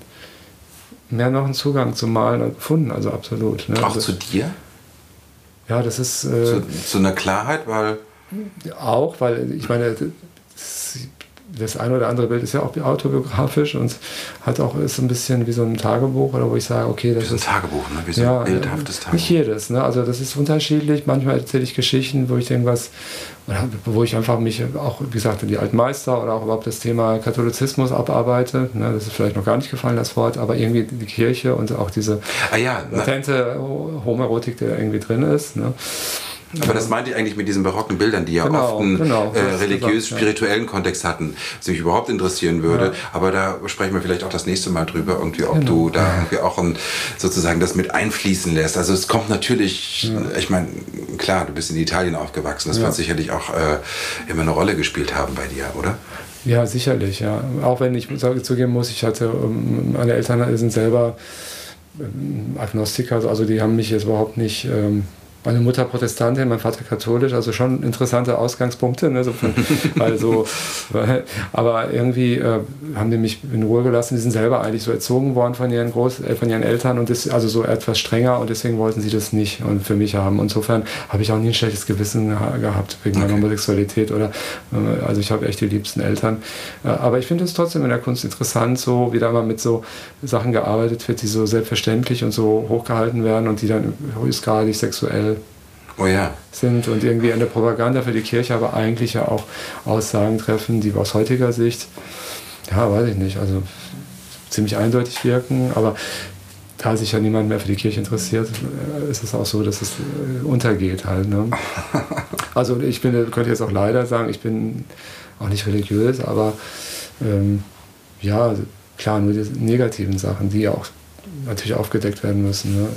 mehr noch einen Zugang zum Malen gefunden, also absolut. Ne? Auch also, zu dir? ja, das ist äh, Zu, zu einer Klarheit, weil auch, weil ich meine, das, eine oder andere Bild ist ja auch autobiografisch und hat auch ist ein bisschen wie so ein Tagebuch oder wo ich sage, okay, das wie so ein ist Tagebuch, ne? wie so ja, ein bildhaftes äh, Tagebuch. Nicht jedes, ne? Also das ist unterschiedlich. Manchmal erzähle ich Geschichten, wo ich irgendwas, wo ich einfach mich auch, wie gesagt, die alten Meister oder auch überhaupt das Thema Katholizismus abarbeite. Ne? Das ist vielleicht noch gar nicht gefallen, das Wort, aber irgendwie die Kirche und auch diese Ah ja, latente Homoerotik, die da irgendwie drin ist. Ne? Aber das meinte ich eigentlich mit diesen barocken Bildern, die ja Genau, oft einen genau, äh, religiös-spirituellen Kontext hatten, was mich überhaupt interessieren würde. Ja. Aber da sprechen wir vielleicht auch das nächste Mal drüber, irgendwie, ob Genau. du da irgendwie auch ein, sozusagen das mit einfließen lässt. Also es kommt natürlich, ich meine, klar, du bist in Italien aufgewachsen, das Ja. wird sicherlich auch äh, immer eine Rolle gespielt haben bei dir, oder? Ja, sicherlich, ja. Auch wenn ich zugeben muss, ich hatte, ähm, meine Eltern sind selber ähm, Agnostiker, also die haben mich jetzt überhaupt nicht. Ähm, meine Mutter Protestantin, mein Vater katholisch, also schon interessante Ausgangspunkte. Ne, so von, (laughs) also, weil, aber irgendwie äh, haben die mich in Ruhe gelassen. Die sind selber eigentlich so erzogen worden von ihren, Groß, äh, von ihren Eltern und das, also so etwas strenger und deswegen wollten sie das nicht und für mich haben. Insofern habe ich auch nie ein schlechtes Gewissen geha- gehabt wegen meiner Okay. Homosexualität oder äh, also ich habe echt die liebsten Eltern. Äh, aber ich finde es trotzdem in der Kunst interessant, so wie da mal mit so Sachen gearbeitet wird, die so selbstverständlich und so hochgehalten werden und die dann höchstgradig sexuell Oh ja. sind und irgendwie in der Propaganda für die Kirche aber eigentlich ja auch Aussagen treffen, die aus heutiger Sicht, ja, weiß ich nicht, also ziemlich eindeutig wirken, aber da sich ja niemand mehr für die Kirche interessiert, äh, ist es auch so, dass es äh, untergeht halt. Ne? (laughs) Also ich bin, könnte jetzt auch leider sagen, ich bin auch nicht religiös, aber ähm, ja, klar, nur die negativen Sachen, die auch natürlich aufgedeckt werden müssen. Ne?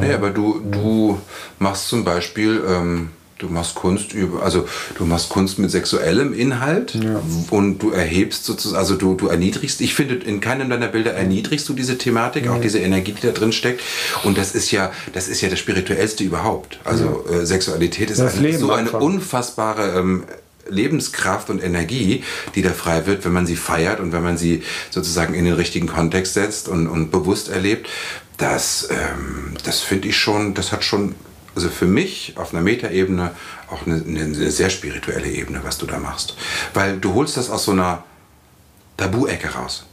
Nee, aber du, du machst zum Beispiel, ähm, du machst Kunst über, also du machst Kunst mit sexuellem Inhalt Ja. und du erhebst sozusagen, also du, du erniedrigst, ich finde, in keinem deiner Bilder erniedrigst du diese Thematik, auch diese Energie, die da drin steckt. Und das ist ja, das ist ja das Spirituellste überhaupt. Also äh, Sexualität ist eine, so eine unfassbare ähm, Lebenskraft und Energie, die da frei wird, wenn man sie feiert und wenn man sie sozusagen in den richtigen Kontext setzt und, und bewusst erlebt. Das, ähm, das finde ich schon, das hat schon, also für mich auf einer Metaebene auch eine, eine sehr spirituelle Ebene, was du da machst. Weil du holst das aus so einer Tabu-Ecke raus.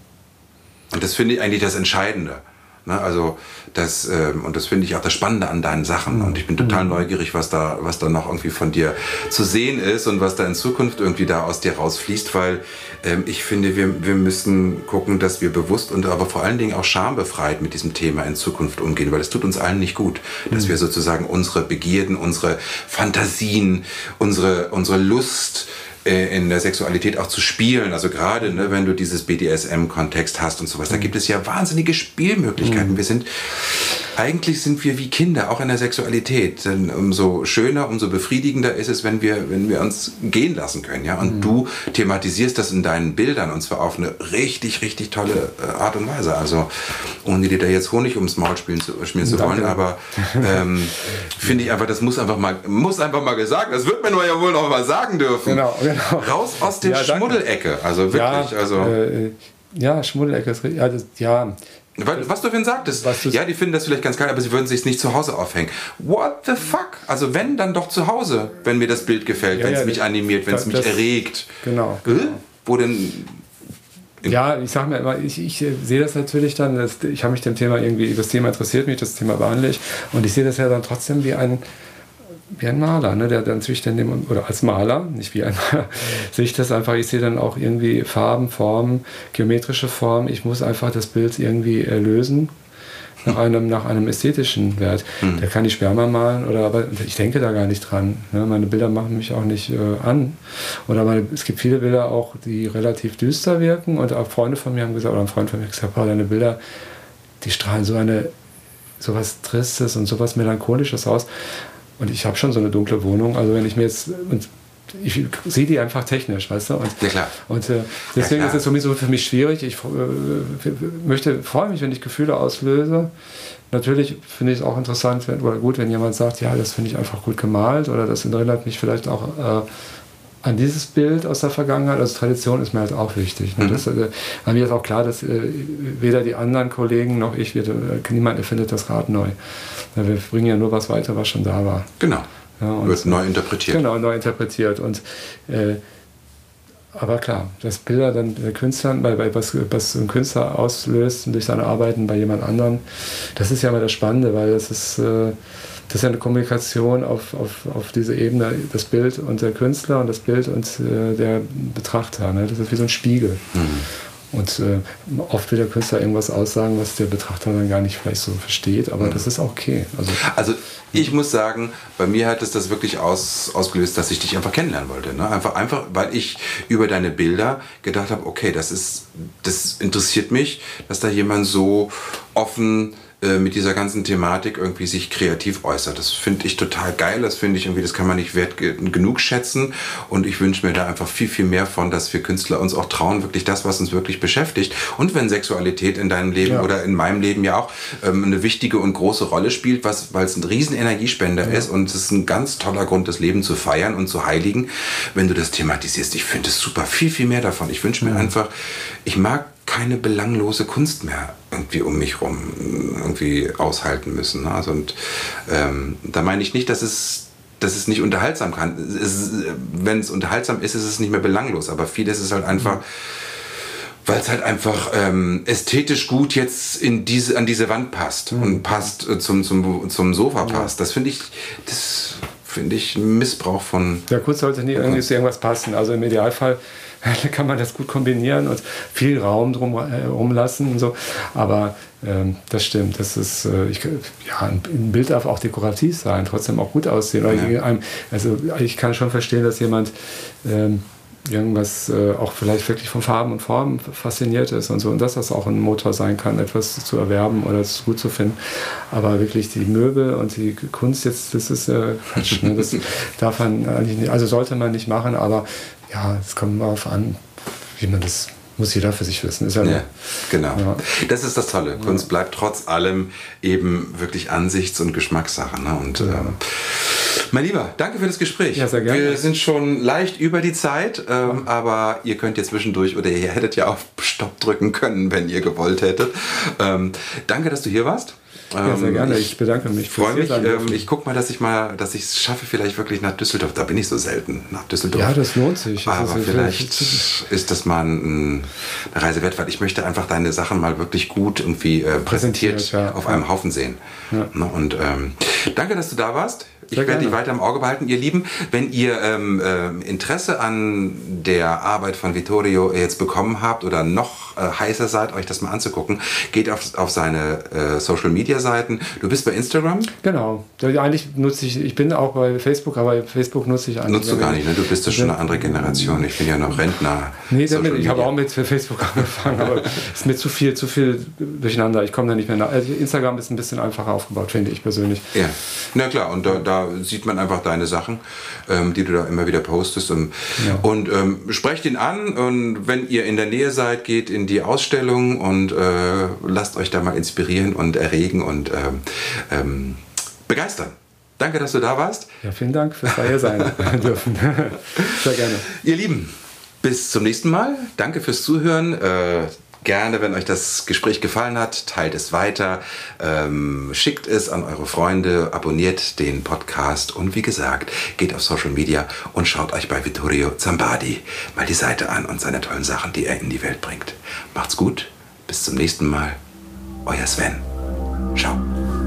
Und das finde ich eigentlich das Entscheidende. Ne? Also das, ähm, und das finde ich auch das Spannende an deinen Sachen. Und ich bin total neugierig, was da, was da noch irgendwie von dir zu sehen ist und was da in Zukunft irgendwie da aus dir rausfließt, weil ähm, ich finde, wir, wir müssen gucken, dass wir bewusst und aber vor allen Dingen auch schambefreit mit diesem Thema in Zukunft umgehen, weil es tut uns allen nicht gut, dass wir sozusagen unsere Begierden, unsere Fantasien, unsere, unsere Lust, in der Sexualität auch zu spielen. Also gerade, ne, wenn du dieses BDSM-Kontext hast und sowas, da gibt es ja wahnsinnige Spielmöglichkeiten. Wir sind, eigentlich sind wir wie Kinder, auch in der Sexualität. Denn umso schöner, umso befriedigender ist es, wenn wir, wenn wir uns gehen lassen können. Ja? Und du thematisierst das in deinen Bildern und zwar auf eine richtig, richtig tolle äh, Art und Weise. Also, ohne dir da jetzt Honig ums Maul spielen zu, schmieren zu wollen, aber ähm, (laughs) finde ich einfach, das muss einfach mal, muss einfach mal gesagt, das wird man nur ja wohl noch mal sagen dürfen. Genau, genau. Raus aus der Ja. Schmuddelecke. Also wirklich. ja, also, äh, ja, Schmuddelecke ist richtig. Ja, das, ja, was du vorhin sagtest. Ja, die finden das vielleicht ganz geil, aber sie würden sich nicht zu Hause aufhängen. What the fuck? Also wenn, dann doch zu Hause, wenn mir das Bild gefällt, Ja, wenn es ja, mich animiert, wenn es mich erregt. genau. Äh? Wo denn... Ja, ich sag mir immer, ich, ich äh, sehe das natürlich dann, das, ich habe mich dem Thema irgendwie, das Thema interessiert mich, das Thema behandle ich und ich sehe das ja dann trotzdem wie ein, wie ein Maler, ne, der dann dann dem, oder als Maler, nicht wie ein Maler, sehe ich das einfach, ich sehe dann auch irgendwie Farben, Formen, geometrische Formen, ich muss einfach das Bild irgendwie erlösen nach einem, nach einem ästhetischen Wert. Da kann ich Sperma malen, oder aber ich denke da gar nicht dran. Ne? Meine Bilder machen mich auch nicht äh, an. Oder meine, es gibt viele Bilder auch, die relativ düster wirken. Und auch Freunde von mir haben gesagt, oder ein Freund von mir hat gesagt, Paul, deine Bilder, die strahlen so eine sowas Tristes und sowas Melancholisches aus. Und ich habe schon so eine dunkle Wohnung. Also wenn ich mir jetzt und ich sehe die einfach technisch, weißt du? Und, Ja, klar. und äh, deswegen klar. ist es sowieso für mich schwierig. Ich äh, möchte, freue mich, wenn ich Gefühle auslöse. Natürlich finde ich es auch interessant wenn, oder gut, wenn jemand sagt, ja, das finde ich einfach gut gemalt oder das erinnert mich vielleicht auch äh, an dieses Bild aus der Vergangenheit. Also Tradition ist mir halt auch wichtig. Ne? Das, äh, mir ist auch klar, dass äh, weder die anderen Kollegen noch ich, wir, äh, niemand erfindet das Rad neu. Ja, wir bringen ja nur was weiter, was schon da war. Genau. Ja, und- Wird neu interpretiert. Genau, neu interpretiert. Und, äh, aber klar, dass Bilder dann der Künstler, bei, bei was, was ein Künstler auslöst durch seine Arbeiten bei jemand anderem, das ist ja immer das Spannende, weil das ist, äh, das ist ja eine Kommunikation auf, auf, auf diese Ebene, das Bild und der Künstler und das Bild und äh, der Betrachter. Ne? Das ist wie so ein Spiegel. Und äh, oft will der Künstler irgendwas aussagen, was der Betrachter dann gar nicht vielleicht so versteht, aber das ist auch okay. Also, Also ich muss sagen, bei mir hat es das wirklich aus, ausgelöst, dass ich dich einfach kennenlernen wollte. Ne? Einfach, einfach, weil ich über deine Bilder gedacht habe, okay, das ist, das interessiert mich, dass da jemand so offen äh, mit dieser ganzen Thematik irgendwie sich kreativ äußert. Das finde ich total geil. Das finde ich irgendwie, das kann man nicht wert ge- genug schätzen. Und ich wünsche mir da einfach viel, viel mehr von, dass wir Künstler uns auch trauen, wirklich das, was uns wirklich beschäftigt. Und wenn Sexualität in deinem Leben Ja. oder in meinem Leben ja auch ähm, eine wichtige und große Rolle spielt, was, weil es ein riesen Energiespender ist und es ist ein ganz toller Grund, das Leben zu feiern und zu heiligen, wenn du das thematisierst. Ich finde es super, viel, viel mehr davon. Ich wünsche mir einfach, ich mag keine belanglose Kunst mehr irgendwie um mich rum irgendwie aushalten müssen. Ne? Also und ähm, da meine ich nicht, dass es dass es nicht unterhaltsam kann. Wenn es unterhaltsam ist, ist es nicht mehr belanglos. Aber vieles ist halt einfach, weil es halt einfach ähm, ästhetisch gut jetzt in diese, an diese Wand passt und passt äh, zum, zum, zum Sofa passt. Das finde ich, das finde ich ein Missbrauch von. Ja, kurz sollte nie irgendwie zu irgendwas passen. Also im Idealfall (laughs) kann man das gut kombinieren und viel Raum drum äh, rumlassen und so. Aber ähm, das stimmt. Das ist, äh, ich, ja, ein, Bild darf auch dekorativ sein, trotzdem auch gut aussehen. Ja. einem, also ich kann schon verstehen, dass jemand ähm, irgendwas äh, auch vielleicht wirklich von Farben und Formen fasziniert ist und so und dass das auch ein Motor sein kann, etwas zu erwerben oder es gut zu finden. Aber wirklich die Möbel und die Kunst jetzt, das ist äh, Quatsch. Ne? Das (laughs) darf man eigentlich nicht, also sollte man nicht machen, aber ja, es kommt darauf an, wie man das muss jeder für sich wissen. Ist ja, Ja, genau. Ja. Das ist das Tolle. Kunst bleibt trotz allem eben wirklich Ansichts- und Geschmackssache. Ne? Und ähm, mein Lieber, danke für das Gespräch. Ja, sehr gerne. Wir sind schon leicht über die Zeit, ähm, aber ihr könnt jetzt zwischendurch oder ihr hättet ja auf Stopp drücken können, wenn ihr gewollt hättet. Ähm, danke, dass du hier warst. Ja, sehr gerne. Ich bedanke mich. Ich freue mich. Ähm, ich gucke mal, dass ich mal, dass ich es schaffe, vielleicht wirklich nach Düsseldorf. Da bin ich so selten nach Düsseldorf. Ja, das lohnt sich. Das Aber ist- vielleicht ist das mal ein, eine Reise wert, weil ich möchte einfach deine Sachen mal wirklich gut irgendwie äh, präsentiert, Präsentiert, ja. auf einem Haufen sehen. Ja. Ne, Und ähm, danke, dass du da warst. Ich werde dich gerne. weiter im Auge behalten, ihr Lieben. Wenn ihr ähm, ähm, Interesse an der Arbeit von Vittorio jetzt bekommen habt oder noch äh, heißer seid, euch das mal anzugucken, geht auf, auf seine äh, Social Media Seiten. Du bist bei Instagram? Genau. Eigentlich nutze ich, ich bin auch bei Facebook, aber Facebook nutze ich eigentlich. Nutzt du gar nicht, ne? Du bist ja schon eine andere Generation. Ich bin ja noch Rentner. Nee, damit, ich habe auch mit Facebook (laughs) angefangen, aber es ist mir zu viel, zu viel durcheinander. Ich komme da nicht mehr nach. Also Instagram ist ein bisschen einfacher aufgebaut, finde ich persönlich. Ja, na klar, und da, da sieht man einfach deine Sachen, ähm, die du da immer wieder postest. Und, Ja. und ähm, sprecht ihn an und wenn ihr in der Nähe seid, geht in die Ausstellung und äh, lasst euch da mal inspirieren und erregen und ähm, ähm, begeistern. Danke, dass du da warst. Ja, vielen Dank fürs Hier sein (laughs) (laughs) dürfen. Sehr gerne. Ihr Lieben, bis zum nächsten Mal. Danke fürs Zuhören. Äh, gerne, wenn euch das Gespräch gefallen hat, teilt es weiter, ähm, schickt es an eure Freunde, abonniert den Podcast und wie gesagt, geht auf Social Media und schaut euch bei Vittorio Zambadi mal die Seite an und seine tollen Sachen, die er in die Welt bringt. Macht's gut, bis zum nächsten Mal. Euer Sven. Ciao.